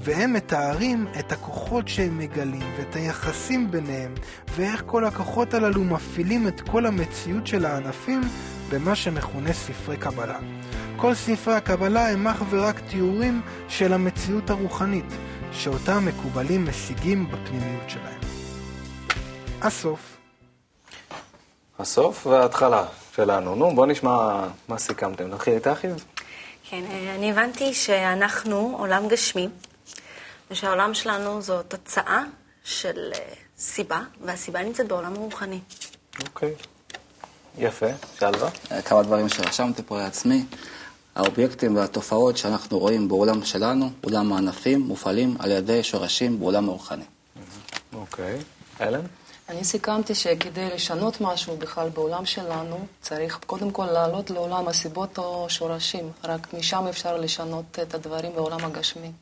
[SPEAKER 11] והם מתארים את הכוחות שהם מגלים ואת היחסים ביניהם ואיך כל הכוחות הללו מפעילים את כל המציאות של הענפים במה שמכונה ספרי קבלה. כל ספרי הקבלה הם אך ורק תיאורים של המציאות הרוחנית, שאותם מקובלים משיגים בפנימיות שלהם. הסוף.
[SPEAKER 1] הסוף וההתחלה שלנו. נו, בואו נשמע מה סיכמתם. נתחיל איתך, איב?
[SPEAKER 10] כן, אה, אני הבנתי שאנחנו עולם גשמי, ושהעולם שלנו זו תוצאה של אה, סיבה, והסיבה נמצאת בעולם הרוחני.
[SPEAKER 1] אוקיי. יפה. שלווה?
[SPEAKER 12] כמה דברים שרשמתי פה לעצמי. האובייקטים והתופעות שאנחנו רואים בעולם שלנו, עולם הענפים, מופעלים על ידי שורשים בעולם הרוחני.
[SPEAKER 1] אוקיי. אלן?
[SPEAKER 13] אני סיכמתי שכדי לשנות משהו בכלל בעולם שלנו, צריך קודם כל לעלות לעולם הסיבות או שורשים. רק משם אפשר לשנות את הדברים בעולם הגשמי.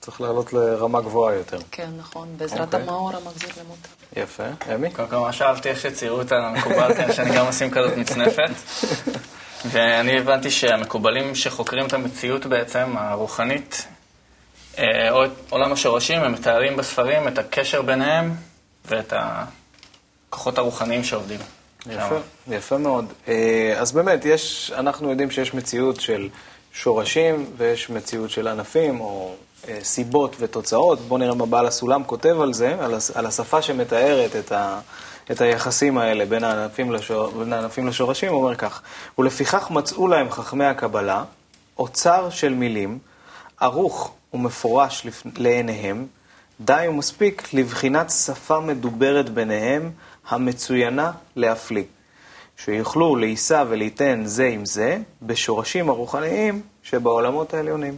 [SPEAKER 1] צריך לעלות לרמה גבוהה יותר.
[SPEAKER 13] כן, נכון. בעזרת
[SPEAKER 1] אוקיי.
[SPEAKER 13] המאור המחזיר למוטה.
[SPEAKER 1] יפה. אמי?
[SPEAKER 14] קודם כל, ממש אהבתי איך שציירו את המקובלתם, שאני גם אשים כזאת מצנפת. ואני הבנתי שהמקובלים שחוקרים את המציאות בעצם, הרוחנית, אה, או את עולם השורשים, הם מתארים בספרים את הקשר ביניהם ואת הכוחות הרוחניים שעובדים.
[SPEAKER 1] יפה, יפה מאוד. אה, אז באמת, יש, אנחנו יודעים שיש מציאות של שורשים ויש מציאות של ענפים או סיבות ותוצאות. בואו נראה מה בעל הסולם כותב על זה, על השפה שמתארת את, ה, את היחסים האלה בין הענפים, לשור, בין הענפים לשורשים, הוא אומר כך: ולפיכך מצאו להם חכמי הקבלה אוצר של מילים, ערוך ומפורש לפ- לעיניהם, די ומספיק לבחינת שפה מדוברת ביניהם, המצוינה להפליא. שיוכלו להישא וליתן זה עם זה בשורשים הרוחניים שבעולמות העליונים.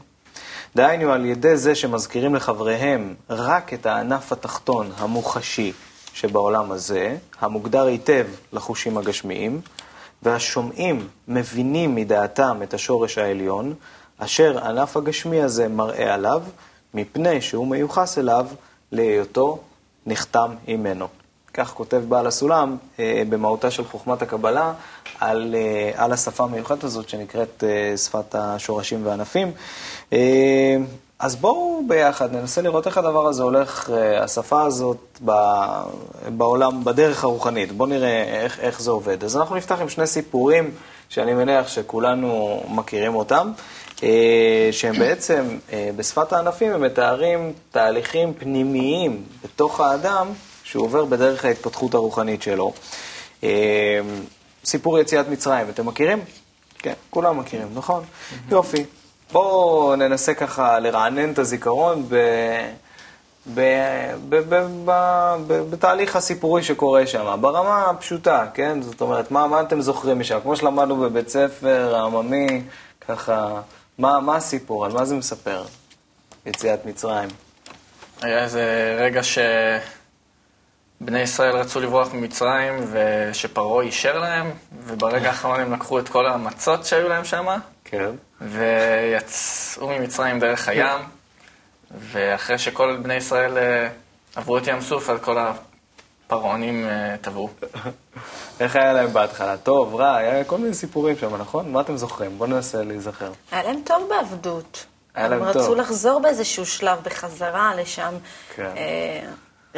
[SPEAKER 1] דהיינו, על ידי זה שמזכירים לחבריהם רק את הענף התחתון המוחשי שבעולם הזה, המוגדר היטב לחושים הגשמיים, והשומעים מבינים מדעתם את השורש העליון, אשר ענף הגשמי הזה מראה עליו, מפני שהוא מיוחס אליו להיותו נחתם ממנו. כך כותב בעל הסולם אה, במהותה של חוכמת הקבלה על, אה, על השפה המיוחדת הזאת שנקראת אה, שפת השורשים והענפים. אז בואו ביחד ננסה לראות איך הדבר הזה הולך, השפה הזאת בעולם, בדרך הרוחנית. בואו נראה איך, איך זה עובד. אז אנחנו נפתח עם שני סיפורים שאני מניח שכולנו מכירים אותם, שהם בעצם, בשפת הענפים, הם מתארים תהליכים פנימיים בתוך האדם שהוא עובר בדרך ההתפתחות הרוחנית שלו. אה, סיפור יציאת מצרים, אתם מכירים? כן, כולם מכירים, נכון? יופי. בואו ננסה ככה לרענן את הזיכרון ב... ב... ב... ב... ב... ב... בתהליך הסיפורי שקורה שם, ברמה הפשוטה, כן? זאת אומרת, מה, מה אתם זוכרים משם? כמו שלמדנו בבית ספר העממי, ככה, מה, מה הסיפור? על מה זה מספר? יציאת מצרים.
[SPEAKER 14] היה איזה רגע ש... בני ישראל רצו לברוח ממצרים, ושפרעה אישר להם, וברגע האחרון הם לקחו את כל המצות שהיו להם שם,
[SPEAKER 1] כן.
[SPEAKER 14] ויצאו ממצרים דרך הים, ואחרי שכל בני ישראל אה, עברו את ים סוף, אז כל הפרעונים אה, טבעו. [laughs]
[SPEAKER 1] איך היה להם בהתחלה? טוב, רע, היה כל מיני סיפורים שם, נכון? מה אתם זוכרים? בואו ננסה להיזכר.
[SPEAKER 10] היה להם טוב בעבדות.
[SPEAKER 1] היה להם טוב.
[SPEAKER 10] הם רצו לחזור באיזשהו שלב בחזרה לשם.
[SPEAKER 1] כן.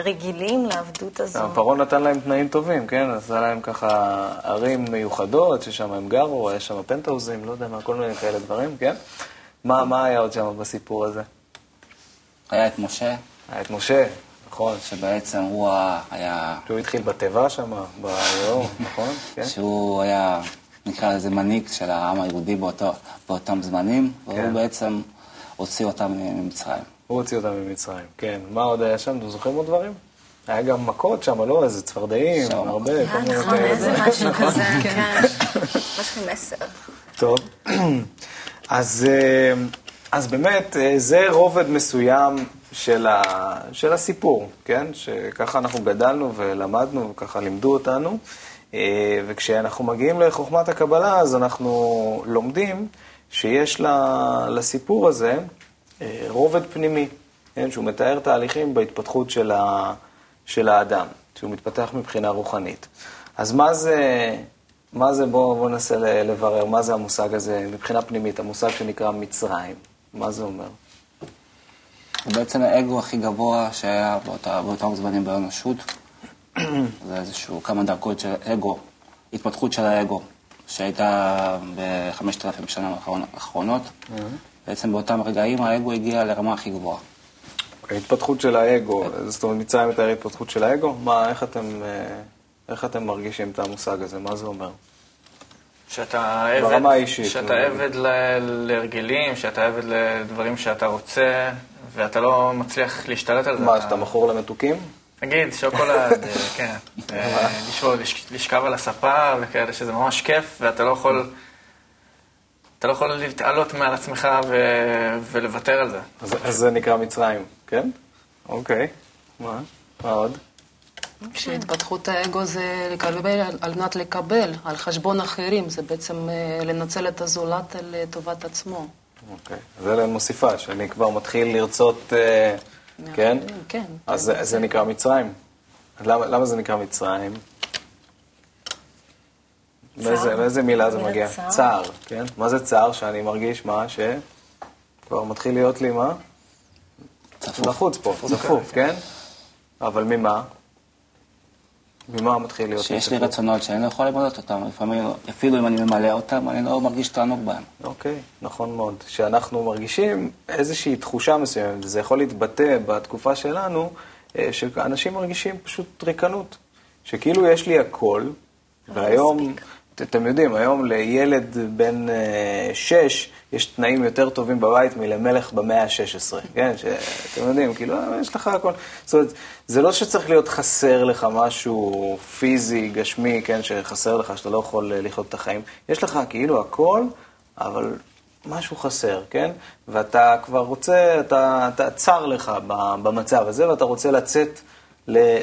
[SPEAKER 10] רגילים לעבדות הזו.
[SPEAKER 1] פרעה נתן להם תנאים טובים, כן? עשה להם ככה ערים מיוחדות, ששם הם גרו, היה שם פנטהאוזים, לא יודע מה, כל מיני כאלה דברים, כן? מה, מה היה עוד שם בסיפור הזה?
[SPEAKER 12] היה את משה.
[SPEAKER 1] היה את משה, נכון.
[SPEAKER 12] שבעצם הוא היה...
[SPEAKER 1] שהוא התחיל בתיבה שם, ביום, [laughs] נכון? כן?
[SPEAKER 12] שהוא היה, נקרא לזה מנהיג של העם היהודי באותו, באותם זמנים, והוא כן. בעצם הוציא אותם ממצרים.
[SPEAKER 1] הוא הוציא אותם ממצרים, כן. מה עוד היה שם? אתם זוכרים עוד דברים? היה גם מכות שם, לא? איזה צפרדעים, הרבה,
[SPEAKER 10] כל מיני נכון, איזה משהו [laughs] כזה, כן. משהו מסר.
[SPEAKER 1] טוב, [clears throat] אז, אה, אז באמת, אה, זה רובד מסוים של, ה, של הסיפור, כן? שככה אנחנו גדלנו ולמדנו, וככה לימדו אותנו. אה, וכשאנחנו מגיעים לחוכמת הקבלה, אז אנחנו לומדים שיש לסיפור הזה רובד פנימי, כן, שהוא מתאר תהליכים בהתפתחות של, ה, של האדם, שהוא מתפתח מבחינה רוחנית. אז מה זה, מה זה בואו בוא ננסה לברר, מה זה המושג הזה מבחינה פנימית, המושג שנקרא מצרים, מה זה אומר?
[SPEAKER 12] זה בעצם האגו הכי גבוה שהיה באותה, באותם זמנים באנושות. [clears throat] זה איזשהו כמה דרכות של אגו, התפתחות של האגו, שהייתה בחמשת אלפים שנה האחרונות. Mm-hmm. בעצם באותם רגעים האגו הגיע לרמה הכי גבוהה.
[SPEAKER 1] ההתפתחות של האגו, זאת אומרת, מצרים מתאר התפתחות של האגו? מה, איך אתם, אה, איך אתם מרגישים את המושג הזה? מה זה אומר?
[SPEAKER 14] שאתה עבד, ברמה האישית. שאתה עבד ל... להרגלים, שאתה עבד לדברים שאתה רוצה, ואתה לא מצליח להשתלט על זה.
[SPEAKER 1] מה, שאתה מכור למתוקים?
[SPEAKER 14] נגיד, שוקולד, אה, כן. אה, לשכב על הספה וכאלה, שזה ממש כיף, ואתה לא יכול... אתה לא יכול להתעלות מעל עצמך ו... ולוותר על זה.
[SPEAKER 1] אז, אז זה נקרא מצרים, כן? אוקיי. מה? מה עוד?
[SPEAKER 13] שהתפתחות האגו זה לקבל על מנת לקבל, על חשבון אחרים, זה בעצם אה, לנצל את הזולת לטובת עצמו.
[SPEAKER 1] אוקיי, זה מוסיפה, שאני כבר מתחיל לרצות, אה, כן?
[SPEAKER 13] כן.
[SPEAKER 1] אז זה, זה נקרא מצרים. למה, למה זה נקרא מצרים? מאיזה, מאיזה מילה זה מגיע? צער. צער, כן? מה זה צער שאני מרגיש מה? שכבר מתחיל להיות לי מה? צפוף. לחוץ פה, צפוף, כן? אבל ממה? ממה מתחיל להיות
[SPEAKER 12] שיש לי רצונות שאני לא יכול למלא אותם, לפעמים, אפילו אם אני ממלא אותם, אני לא מרגיש תענוג בהם.
[SPEAKER 1] אוקיי, נכון מאוד. שאנחנו מרגישים איזושהי תחושה מסוימת, וזה יכול להתבטא בתקופה שלנו, אה, שאנשים מרגישים פשוט ריקנות. שכאילו יש לי הכל, והיום... אתם יודעים, היום לילד בן אה, שש יש תנאים יותר טובים בבית מלמלך במאה ה-16, כן? שאתם יודעים, כאילו, יש לך הכל. זאת אומרת, זה לא שצריך להיות חסר לך משהו פיזי, גשמי, כן? שחסר לך, שאתה לא יכול אה, לחיות את החיים. יש לך כאילו הכל, אבל משהו חסר, כן? ואתה כבר רוצה, אתה, אתה צר לך במצב הזה, ואתה רוצה לצאת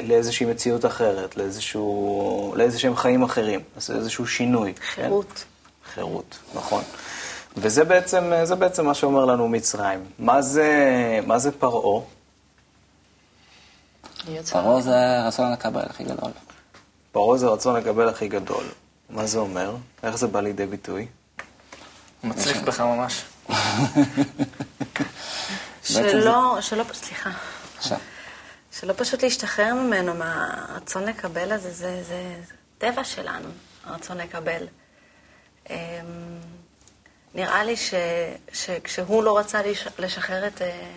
[SPEAKER 1] לאיזושהי מציאות אחרת, לאיזשהו, לאיזשהם חיים אחרים, לאיזשהו שינוי.
[SPEAKER 10] חירות.
[SPEAKER 1] כן? חירות, נכון. וזה בעצם, זה בעצם מה שאומר לנו מצרים. מה זה, מה זה פרעה?
[SPEAKER 12] פרעה זה רצון לקבל הכי גדול.
[SPEAKER 1] פרעה זה רצון לקבל הכי גדול. מה זה אומר? איך זה בא לידי ביטוי?
[SPEAKER 14] הוא מצליף בך ממש.
[SPEAKER 10] שלא, שלא, סליחה. שלא פשוט להשתחרר ממנו, מהרצון לקבל הזה, זה, זה, זה טבע שלנו, הרצון לקבל. אמ, נראה לי ש, שכשהוא לא רצה לשחרר את, אה,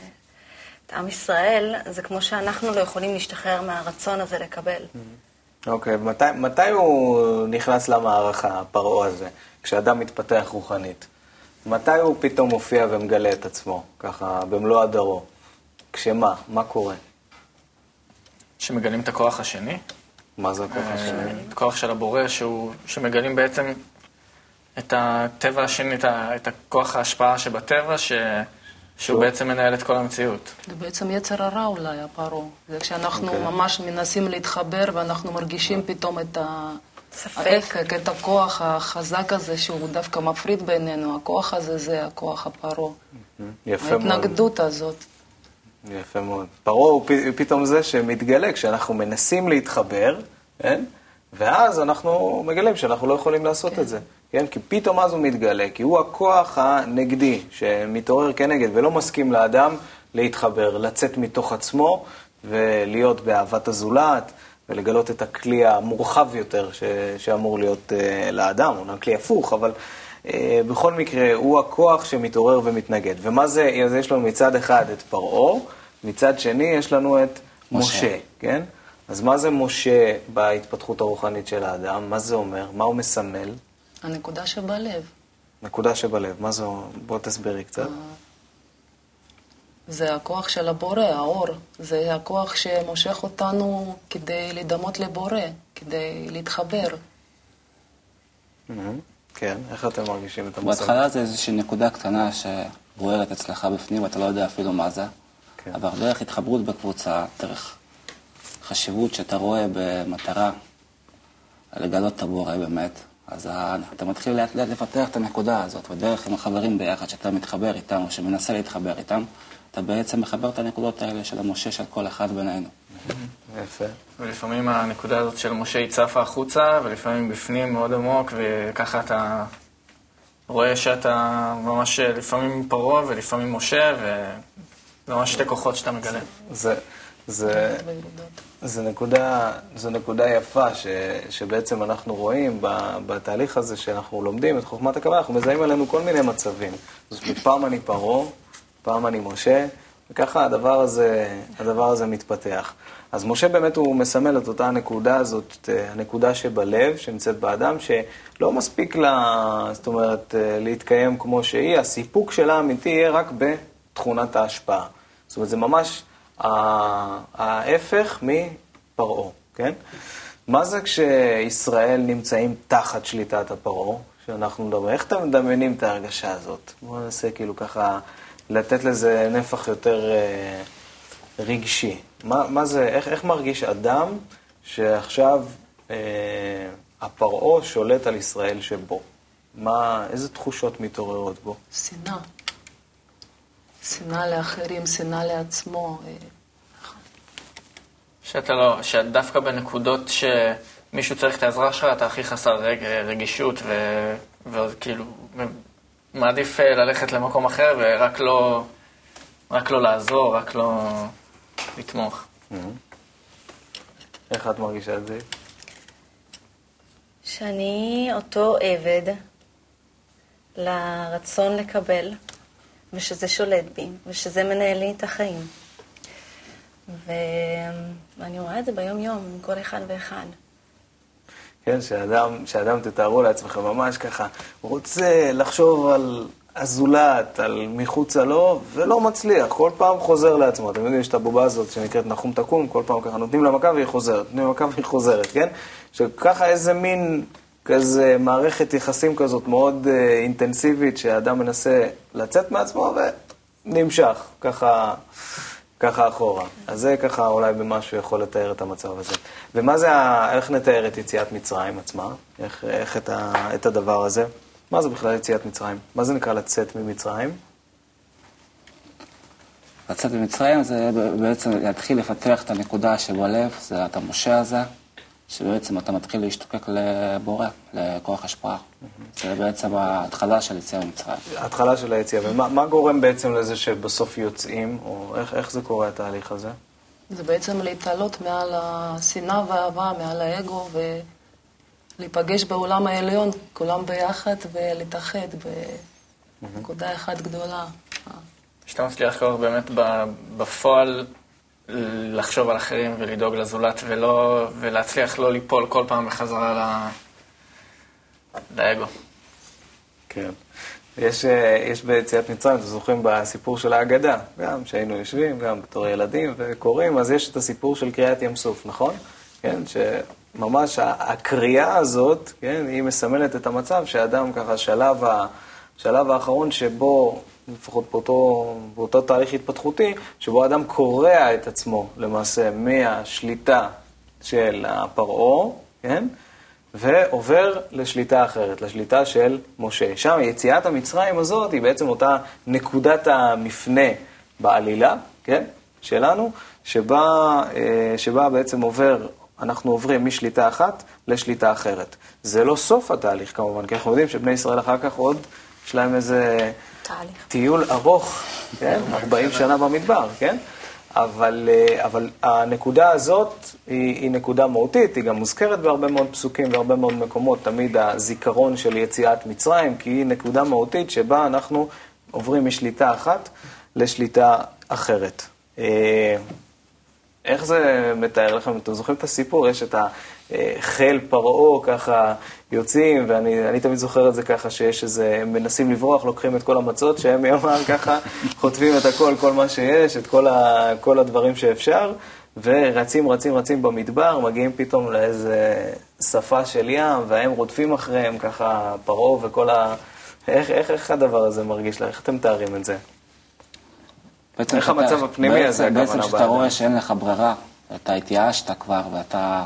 [SPEAKER 10] את עם ישראל, זה כמו שאנחנו לא יכולים להשתחרר מהרצון הזה לקבל.
[SPEAKER 1] אוקיי, okay, מתי, מתי הוא נכנס למערכה, הפרעה הזה, כשאדם מתפתח רוחנית? מתי הוא פתאום מופיע ומגלה את עצמו, ככה, במלוא הדרו? כשמה? מה קורה?
[SPEAKER 14] שמגלים את הכוח השני.
[SPEAKER 1] מה זה הכוח השני?
[SPEAKER 14] את הכוח של הבורא, שהוא, שמגלים בעצם את הטבע השני, את, ה, את הכוח ההשפעה שבטבע, ש, שהוא בעצם מנהל את כל המציאות.
[SPEAKER 13] זה בעצם יצר הרע אולי, הפרעה. זה כשאנחנו okay. אוקיי. ממש מנסים להתחבר ואנחנו מרגישים פתאום את ה... ההפק, את הכוח החזק הזה שהוא דווקא מפריד בינינו, הכוח הזה זה הכוח הפרעה.
[SPEAKER 1] יפה מאוד.
[SPEAKER 13] ההתנגדות הזאת.
[SPEAKER 1] יפה מאוד. פרעה הוא פתאום זה שמתגלה כשאנחנו מנסים להתחבר, כן? ואז אנחנו מגלים שאנחנו לא יכולים לעשות כן. את זה. כן? כי פתאום אז הוא מתגלה, כי הוא הכוח הנגדי שמתעורר כנגד ולא מסכים לאדם להתחבר, לצאת מתוך עצמו ולהיות באהבת הזולת ולגלות את הכלי המורחב יותר ש... שאמור להיות uh, לאדם, אומנם כלי הפוך, אבל בכל מקרה הוא הכוח שמתעורר ומתנגד. ומה זה, אז יש לנו מצד אחד את פרעה, מצד שני יש לנו את משה, משה כן? אז מה זה משה בהתפתחות הרוחנית של האדם? מה זה אומר? מה הוא מסמל?
[SPEAKER 13] הנקודה שבלב.
[SPEAKER 1] נקודה שבלב, מה זה? בוא תסבירי קצת.
[SPEAKER 13] זה הכוח של הבורא, האור. זה הכוח שמושך אותנו כדי לדמות לבורא, כדי להתחבר.
[SPEAKER 1] כן, איך אתם מרגישים את
[SPEAKER 12] המצב? בהתחלה זה איזושהי נקודה קטנה שבוערת אצלך בפנים, ואתה לא יודע אפילו מה זה. כן. אבל דרך התחברות בקבוצה, דרך חשיבות שאתה רואה במטרה לגלות את הבורא באמת, אז אתה מתחיל לאט לאט לפתח את הנקודה הזאת, ודרך עם החברים ביחד, שאתה מתחבר איתם, או שמנסה להתחבר איתם, אתה בעצם מחבר את הנקודות האלה של המשה של כל אחד בינינו.
[SPEAKER 1] יפה.
[SPEAKER 14] ולפעמים הנקודה הזאת של משה היא צפה החוצה, ולפעמים בפנים מאוד עמוק, וככה אתה רואה שאתה ממש לפעמים פרעה ולפעמים משה, וזה ממש שתי כוחות שאתה מגלה.
[SPEAKER 1] זה, זה, זה, נקודה, זה נקודה יפה ש, שבעצם אנחנו רואים בתהליך הזה שאנחנו לומדים את חוכמת הקבלה, אנחנו מזהים עלינו כל מיני מצבים. זאת אומרת, פעם אני פרעה, פעם אני משה, וככה הדבר הזה, הדבר הזה מתפתח. אז משה באמת הוא מסמל את אותה הנקודה הזאת, הנקודה שבלב, שנמצאת באדם, שלא מספיק לה, זאת אומרת, להתקיים כמו שהיא, הסיפוק שלה האמיתי יהיה רק בתכונת ההשפעה. זאת אומרת, זה ממש ההפך מפרעה, כן? מה זה כשישראל נמצאים תחת שליטת הפרעה, שאנחנו מדברים? איך אתם מדמיינים את ההרגשה הזאת? בואו ננסה כאילו ככה לתת לזה נפח יותר אה, רגשי. מה, מה זה, איך, איך מרגיש אדם שעכשיו אה, הפרעה שולט על ישראל שבו? מה, איזה תחושות מתעוררות בו?
[SPEAKER 13] שנאה. שנאה לאחרים, שנאה לעצמו. אה,
[SPEAKER 14] שאתה לא, שדווקא בנקודות שמישהו צריך את העזרה שלך, אתה הכי חסר רג, רגישות, וכאילו, מעדיף אה, ללכת למקום אחר ורק לא, רק לא לעזור, רק לא לתמוך.
[SPEAKER 1] Mm-hmm. איך את מרגישה את זה?
[SPEAKER 10] שאני אותו עבד לרצון לקבל, ושזה שולט בי, ושזה מנהל לי את החיים. ואני רואה את זה ביום-יום עם כל אחד ואחד.
[SPEAKER 1] כן, שאדם, שאדם תתארו לעצמכם ממש ככה, רוצה לחשוב על הזולת, על מחוצה לו, ולא מצליח, כל פעם חוזר לעצמו. אתם יודעים, יש את הבובה הזאת שנקראת נחום תקום, כל פעם ככה נותנים לה מכה והיא חוזרת, נותנים לה מכה והיא חוזרת, כן? שככה איזה מין כזה מערכת יחסים כזאת מאוד אה, אינטנסיבית, שהאדם מנסה לצאת מעצמו ונמשך, ככה, ככה אחורה. אז זה ככה אולי במשהו יכול לתאר את המצב הזה. ומה זה. איך נתאר את יציאת מצרים עצמה? איך, איך את, ה... את הדבר הזה? מה זה בכלל יציאת מצרים? מה זה נקרא לצאת ממצרים?
[SPEAKER 12] לצאת ממצרים זה בעצם להתחיל לפתח את הנקודה שבלב, זה את המשה הזה, שבעצם אתה מתחיל להשתוקק לבורא, לכוח השפעה. זה בעצם ההתחלה של יציאה ממצרים.
[SPEAKER 1] ההתחלה של היציאה, ומה גורם בעצם לזה שבסוף יוצאים, או איך, איך זה קורה התהליך הזה?
[SPEAKER 13] זה בעצם להתעלות מעל השנאה והאהבה, מעל האגו, ולהיפגש בעולם העליון, כולם ביחד, ולהתאחד בנקודה אחת גדולה.
[SPEAKER 14] שאתה מצליח כבר באמת בפועל לחשוב על אחרים ולדאוג לזולת ולא, ולהצליח לא ליפול כל פעם בחזרה ל... לאגו.
[SPEAKER 1] כן. יש, אה, יש ביציאת מצרים, אתם זוכרים בסיפור של ההגדה, גם שהיינו יושבים, גם בתור ילדים וקוראים, אז יש את הסיפור של קריאת ים סוף, נכון? כן, שממש הקריאה הזאת, כן, היא מסמלת את המצב שאדם ככה, שלב, השלב האחרון שבו לפחות באותו, באותו תהליך התפתחותי, שבו האדם קורע את עצמו למעשה מהשליטה של הפרעה, כן? ועובר לשליטה אחרת, לשליטה של משה. שם יציאת המצרים הזאת היא בעצם אותה נקודת המפנה בעלילה, כן? שלנו, שבה, אה, שבה בעצם עובר, אנחנו עוברים משליטה אחת לשליטה אחרת. זה לא סוף התהליך כמובן, כי אנחנו יודעים שבני ישראל אחר כך עוד, יש להם איזה...
[SPEAKER 10] תהליך.
[SPEAKER 1] טיול ארוך, כן? 40 שנה במדבר, כן? אבל, אה, אבל הנקודה הזאת היא, היא נקודה מהותית, היא גם מוזכרת בהרבה מאוד פסוקים והרבה מאוד מקומות, תמיד הזיכרון של יציאת מצרים, כי היא נקודה מהותית שבה אנחנו עוברים משליטה אחת לשליטה אחרת. אה, איך זה מתאר לכם? אתם זוכרים את הסיפור? יש את חיל פרעה ככה יוצאים, ואני תמיד זוכר את זה ככה שיש איזה, הם מנסים לברוח, לוקחים את כל המצות שהם יאמר ככה, חוטפים את הכל, כל מה שיש, את כל, ה, כל הדברים שאפשר, ורצים, רצים, רצים במדבר, מגיעים פתאום לאיזה שפה של ים, והם רודפים אחריהם ככה, פרעה וכל ה... איך, איך, איך הדבר הזה מרגיש לך? איך אתם מתארים את זה? איך המצב הפנימי הזה,
[SPEAKER 12] הכוונה בעצם כשאתה רואה שאין לך ברירה, אתה התייאשת כבר, ואתה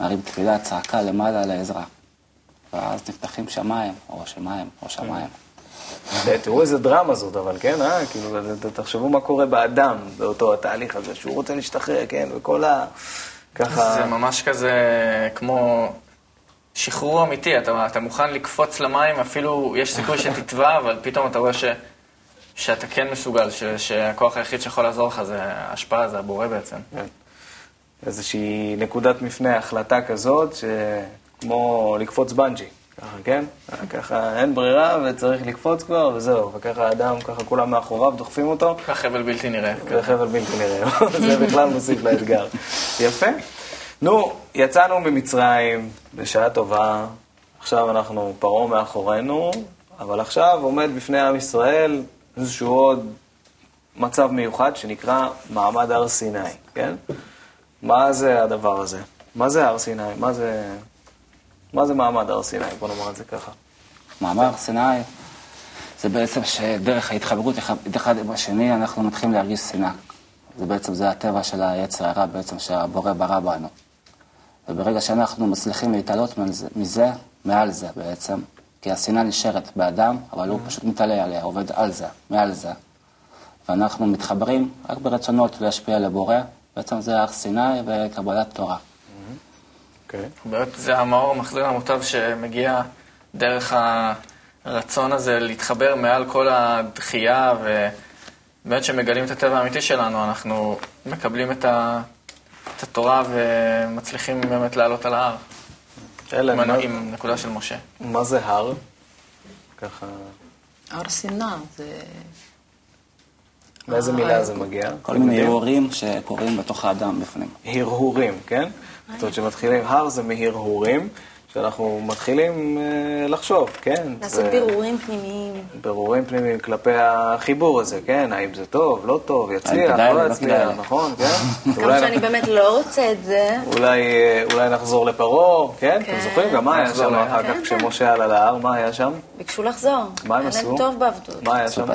[SPEAKER 12] מרים תפילה, צעקה למעלה לעזרה. ואז נפתחים שמיים, או שמיים, או שמיים.
[SPEAKER 1] תראו איזה דרמה זאת, אבל כן, אה? כאילו, תחשבו מה קורה באדם באותו התהליך הזה, שהוא רוצה להשתחרר, כן, וכל ה... ככה...
[SPEAKER 14] זה ממש כזה כמו שחרור אמיתי, אתה, אתה מוכן לקפוץ למים, אפילו יש סיכוי [laughs] שתטבע, אבל פתאום אתה רואה ש, שאתה כן מסוגל, ש, שהכוח היחיד שיכול לעזור לך זה ההשפעה, זה הבורא בעצם. כן.
[SPEAKER 1] איזושהי נקודת מפנה, החלטה כזאת, שכמו לקפוץ בנג'י, ככה, כן? ככה אין ברירה וצריך לקפוץ כבר, וזהו, וככה האדם, ככה כולם מאחוריו דוחפים אותו.
[SPEAKER 14] ככה חבל בלתי נראה.
[SPEAKER 1] זה חבל בלתי נראה, [laughs] זה בכלל מוסיף לאתגר. יפה. נו, יצאנו ממצרים בשעה טובה, עכשיו אנחנו פרעה מאחורינו, אבל עכשיו עומד בפני עם ישראל איזשהו עוד מצב מיוחד שנקרא מעמד הר סיני, כן? מה זה הדבר הזה? מה זה הר סיני? מה זה, מה זה מעמד הר סיני? בוא נאמר את זה ככה.
[SPEAKER 12] מעמד הר סיני זה בעצם שדרך ההתחברות אחד עם השני אנחנו מתחילים להרגיש שנאה. זה בעצם, זה הטבע של היצר הרע בעצם שהבורא ברא בנו. וברגע שאנחנו מצליחים להתעלות מזה, מעל זה בעצם, כי השנאה נשארת באדם, אבל הוא פשוט מתעלה עליה, עובד על זה, מעל זה. ואנחנו מתחברים רק ברצונות להשפיע על הבורא, בעצם זה הר סיני וקבלת תורה.
[SPEAKER 14] אוקיי. באמת זה המאור המחזיר המוטב שמגיע דרך הרצון הזה להתחבר מעל כל הדחייה, ובאמת שמגלים את הטבע האמיתי שלנו, אנחנו מקבלים את, ה... את התורה ומצליחים באמת לעלות על ההר.
[SPEAKER 1] אלה,
[SPEAKER 14] עם, מה... עם נקודה של משה.
[SPEAKER 1] מה זה הר? ככה...
[SPEAKER 13] הר סיני זה...
[SPEAKER 1] מאיזה מילה זה מגיע?
[SPEAKER 12] כל מיני הרהורים שקורים בתוך האדם בפנים.
[SPEAKER 1] הרהורים, כן? זאת אומרת שמתחילים, הר זה מהרהורים, שאנחנו מתחילים אה, לחשוב, כן?
[SPEAKER 10] לעשות בירורים פנימיים.
[SPEAKER 1] בירורים פנימיים כלפי החיבור הזה, כן? האם זה טוב, לא טוב, יצליח, לא
[SPEAKER 12] לא
[SPEAKER 1] יצליח. נכון, כן? [laughs]
[SPEAKER 10] כמה שאני באמת לא רוצה את זה.
[SPEAKER 1] אולי, אה, אולי נחזור לפרעה, כן?
[SPEAKER 10] כן.
[SPEAKER 1] אתם זוכרים גם מה היה
[SPEAKER 12] נחזור
[SPEAKER 1] שם. אחר
[SPEAKER 10] כן,
[SPEAKER 1] כך כשמשה עלה להר, מה היה שם?
[SPEAKER 10] ביקשו לחזור.
[SPEAKER 1] מה הם
[SPEAKER 10] היה
[SPEAKER 1] עשו?
[SPEAKER 10] להם טוב בעבדות.
[SPEAKER 1] מה היה שם?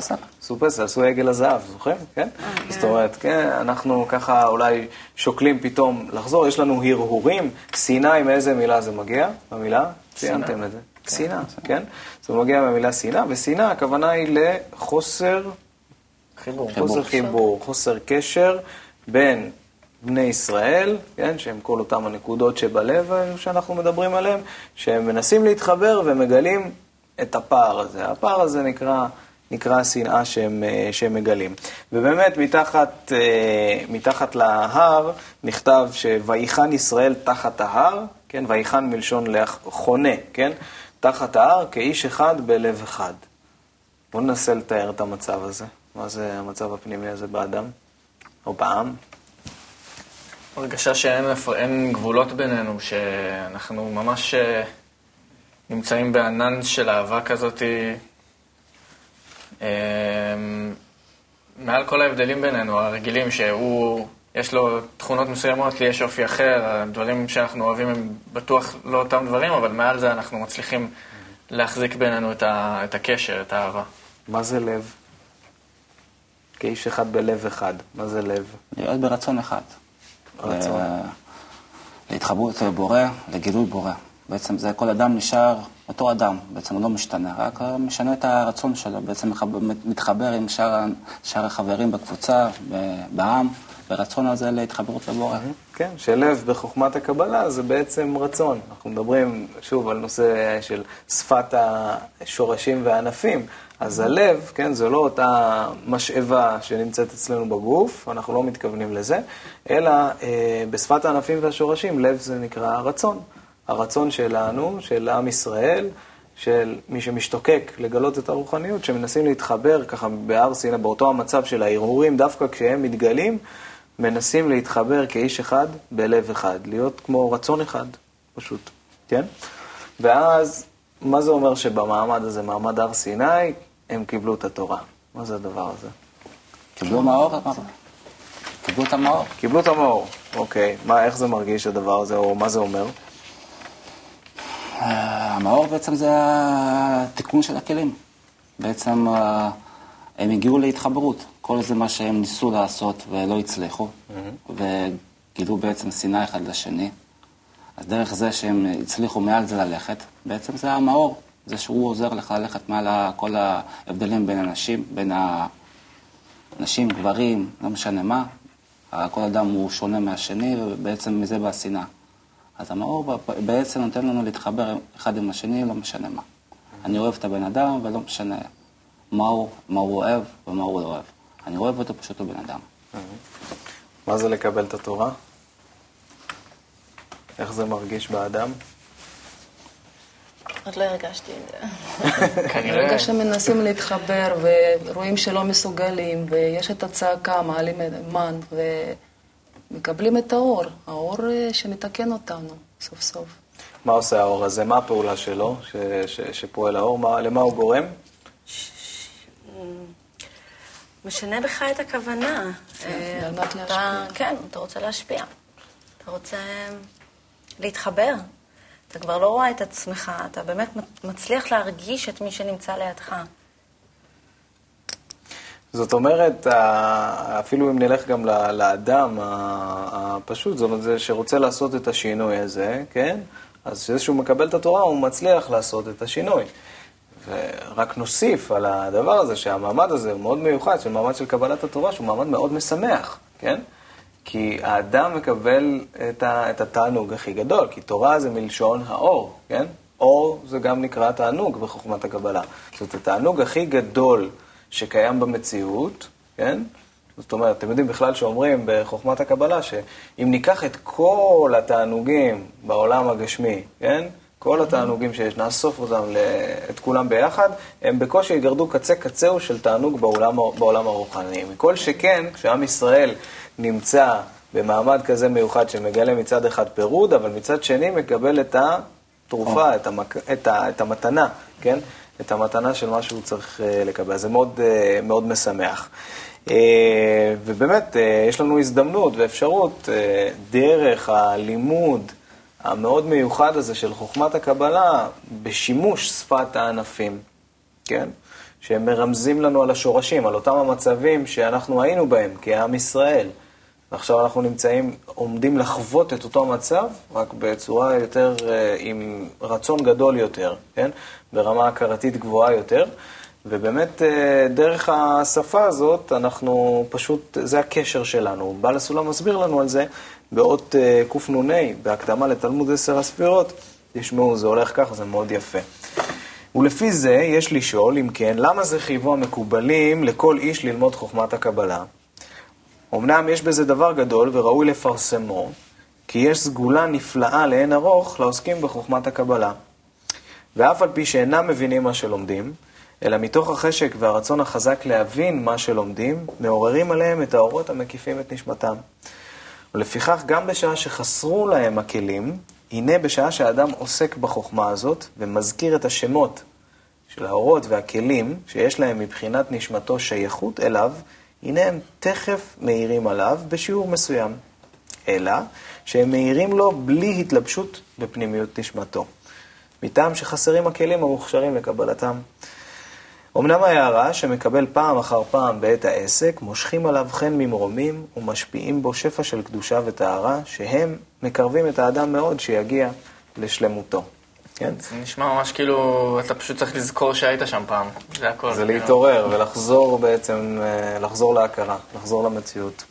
[SPEAKER 1] עשו פסל, עשו עגל הזהב, זוכרים? כן? זאת אומרת, כן, אנחנו ככה אולי שוקלים פתאום לחזור, יש לנו הרהורים. סיני, מאיזה מילה זה מגיע? המילה? ציינתם את זה. שנאה, כן? זה מגיע מהמילה שנאה, ושנאה הכוונה היא לחוסר חיבור, חוסר חיבור, חוסר קשר בין בני ישראל, כן, שהם כל אותם הנקודות שבלב שאנחנו מדברים עליהם, שהם מנסים להתחבר ומגלים את הפער הזה. הפער הזה נקרא, נקרא השנאה שהם, אה, שהם מגלים. ובאמת, מתחת, אה, מתחת להר נכתב שויחן ישראל תחת ההר, כן, ויחן מלשון חונה, כן, תחת ההר כאיש אחד בלב אחד. בואו ננסה לתאר את המצב הזה. מה זה המצב הפנימי הזה באדם? או בעם?
[SPEAKER 14] הרגשה שאין אין גבולות בינינו, שאנחנו ממש אה, נמצאים בענן של אהבה כזאת, אה, מעל כל ההבדלים בינינו, הרגילים, שהוא, יש לו תכונות מסוימות, לי יש אופי אחר, הדברים שאנחנו אוהבים הם בטוח לא אותם דברים, אבל מעל זה אנחנו מצליחים להחזיק בינינו את, ה, את הקשר, את האהבה.
[SPEAKER 1] מה זה לב? כאיש אחד בלב אחד. מה זה לב?
[SPEAKER 12] להיות ברצון אחד.
[SPEAKER 1] רצון.
[SPEAKER 12] להתחברות לבורא, לגילוי בורא. בעצם זה כל אדם נשאר אותו אדם, בעצם הוא לא משתנה, רק משנה את הרצון שלו, בעצם מתחבר עם שאר, שאר החברים בקבוצה, בעם, ברצון הזה להתחברות לבורא.
[SPEAKER 1] כן, שלב בחוכמת הקבלה זה בעצם רצון. אנחנו מדברים שוב על נושא של שפת השורשים והענפים. אז הלב, כן, זו לא אותה משאבה שנמצאת אצלנו בגוף, אנחנו לא מתכוונים לזה, אלא אה, בשפת הענפים והשורשים, לב זה נקרא רצון. הרצון שלנו, של עם ישראל, של מי שמשתוקק לגלות את הרוחניות, שמנסים להתחבר ככה בהר סיני, באותו המצב של ההרהורים, דווקא כשהם מתגלים, מנסים להתחבר כאיש אחד בלב אחד, להיות כמו רצון אחד, פשוט, כן? ואז, מה זה אומר שבמעמד הזה, מעמד הר סיני, הם קיבלו את התורה? מה זה הדבר הזה?
[SPEAKER 12] קיבלו מאור? קיבלו את המאור.
[SPEAKER 1] קיבלו את המאור, אוקיי. מה, איך זה מרגיש הדבר הזה, או מה זה אומר?
[SPEAKER 12] המאור בעצם זה התיקון של הכלים. בעצם אה, הם הגיעו להתחברות. כל זה מה שהם ניסו לעשות ולא הצליחו, וגילו בעצם שנאה אחד לשני. אז דרך זה שהם הצליחו מעל זה ללכת, בעצם זה המאור. זה שהוא עוזר לך ללכת מעל כל ההבדלים בין אנשים, בין הנשים, גברים, לא משנה מה. כל אדם הוא שונה מהשני, ובעצם מזה באה שנאה. אז המאור בעצם נותן לנו להתחבר אחד עם השני, לא משנה מה. אני אוהב את הבן אדם, ולא משנה מה הוא, מה הוא אוהב ומה הוא לא אוהב. אני אוהב אותו פשוט הוא בן אדם.
[SPEAKER 1] מה זה לקבל את התורה? איך זה מרגיש באדם?
[SPEAKER 10] עוד לא הרגשתי את זה. [laughs]
[SPEAKER 13] ברגע שמנסים להתחבר ורואים שלא מסוגלים, ויש את הצעקה, מעלים את המן, ומקבלים את האור, האור אה, שמתקן אותנו סוף סוף.
[SPEAKER 1] מה עושה האור הזה? מה הפעולה שלו, ש, ש, שפועל האור? מה, למה הוא גורם?
[SPEAKER 10] משנה בך את הכוונה.
[SPEAKER 13] כן,
[SPEAKER 10] אה,
[SPEAKER 13] על מנת להשפיע.
[SPEAKER 10] כן, אתה רוצה להשפיע. אתה רוצה להתחבר. אתה כבר לא רואה את עצמך, אתה באמת מצליח להרגיש את מי שנמצא לידך.
[SPEAKER 1] זאת אומרת, אפילו אם נלך גם לאדם הפשוט, זאת אומרת, זה שרוצה לעשות את השינוי הזה, כן? אז כשהוא מקבל את התורה, הוא מצליח לעשות את השינוי. ורק נוסיף על הדבר הזה, שהמעמד הזה הוא מאוד מיוחד, של מעמד של קבלת התורה, שהוא מעמד מאוד משמח, כן? כי האדם מקבל את, ה, את התענוג הכי גדול, כי תורה זה מלשון האור, כן? אור זה גם נקרא תענוג בחוכמת הקבלה. זאת אומרת, התענוג הכי גדול שקיים במציאות, כן? זאת אומרת, אתם יודעים בכלל שאומרים בחוכמת הקבלה, שאם ניקח את כל התענוגים בעולם הגשמי, כן? כל התענוגים שיש, נאסוף אותם, את כולם ביחד, הם בקושי יגרדו קצה קצהו של תענוג בעולם, בעולם הרוחני. מכל שכן, כשעם ישראל נמצא במעמד כזה מיוחד שמגלה מצד אחד פירוד, אבל מצד שני מקבל את תרופה, את, המק... את, ה... את המתנה, כן? את המתנה של מה שהוא צריך אה, לקבל. זה מאוד, אה, מאוד משמח. אה, ובאמת, יש לנו הזדמנות ואפשרות דרך הלימוד המאוד מיוחד הזה של חוכמת הקבלה בשימוש שפת הענפים, כן? שהם מרמזים לנו על השורשים, על אותם המצבים שאנחנו היינו בהם כעם ישראל. ועכשיו אנחנו נמצאים, עומדים לחוות את אותו מצב, רק בצורה יותר, עם רצון גדול יותר, כן? ברמה הכרתית גבוהה יותר. ובאמת, אה, דרך השפה הזאת, אנחנו פשוט, זה הקשר שלנו. בעל הסולם מסביר לנו על זה באות אה, קנ"ה, בהקדמה לתלמוד עשר הספירות. תשמעו, זה הולך כך, זה מאוד יפה. ולפי זה יש לשאול, אם כן, למה זה חייבו המקובלים לכל איש ללמוד חוכמת הקבלה? אמנם יש בזה דבר גדול וראוי לפרסמו, כי יש סגולה נפלאה לאין ארוך לעוסקים בחוכמת הקבלה. ואף על פי שאינם מבינים מה שלומדים, אלא מתוך החשק והרצון החזק להבין מה שלומדים, מעוררים עליהם את האורות המקיפים את נשמתם. ולפיכך, גם בשעה שחסרו להם הכלים, הנה בשעה שהאדם עוסק בחוכמה הזאת ומזכיר את השמות של האורות והכלים שיש להם מבחינת נשמתו שייכות אליו, הנה הם תכף מאירים עליו בשיעור מסוים. אלא שהם מאירים לו בלי התלבשות בפנימיות נשמתו. מטעם שחסרים הכלים המוכשרים לקבלתם. אמנם ההערה שמקבל פעם אחר פעם בעת העסק, מושכים עליו חן ממרומים ומשפיעים בו שפע של קדושה וטהרה, שהם מקרבים את האדם מאוד שיגיע לשלמותו.
[SPEAKER 14] כן? זה נשמע ממש כאילו, אתה פשוט צריך לזכור שהיית שם פעם, זה הכל.
[SPEAKER 1] זה להתעורר ולחזור בעצם, אה, לחזור להכרה, לחזור למציאות.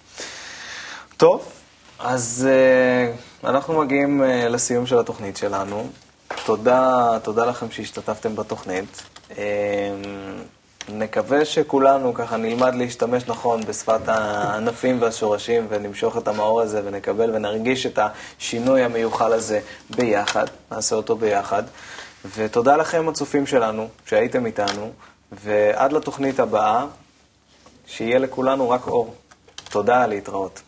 [SPEAKER 1] טוב, אז אה, אנחנו מגיעים אה, לסיום של התוכנית שלנו. תודה, תודה לכם שהשתתפתם בתוכנית. נקווה שכולנו ככה נלמד להשתמש נכון בשפת הענפים והשורשים ונמשוך את המאור הזה ונקבל ונרגיש את השינוי המיוחל הזה ביחד, נעשה אותו ביחד. ותודה לכם הצופים שלנו שהייתם איתנו, ועד לתוכנית הבאה, שיהיה לכולנו רק אור. תודה, להתראות.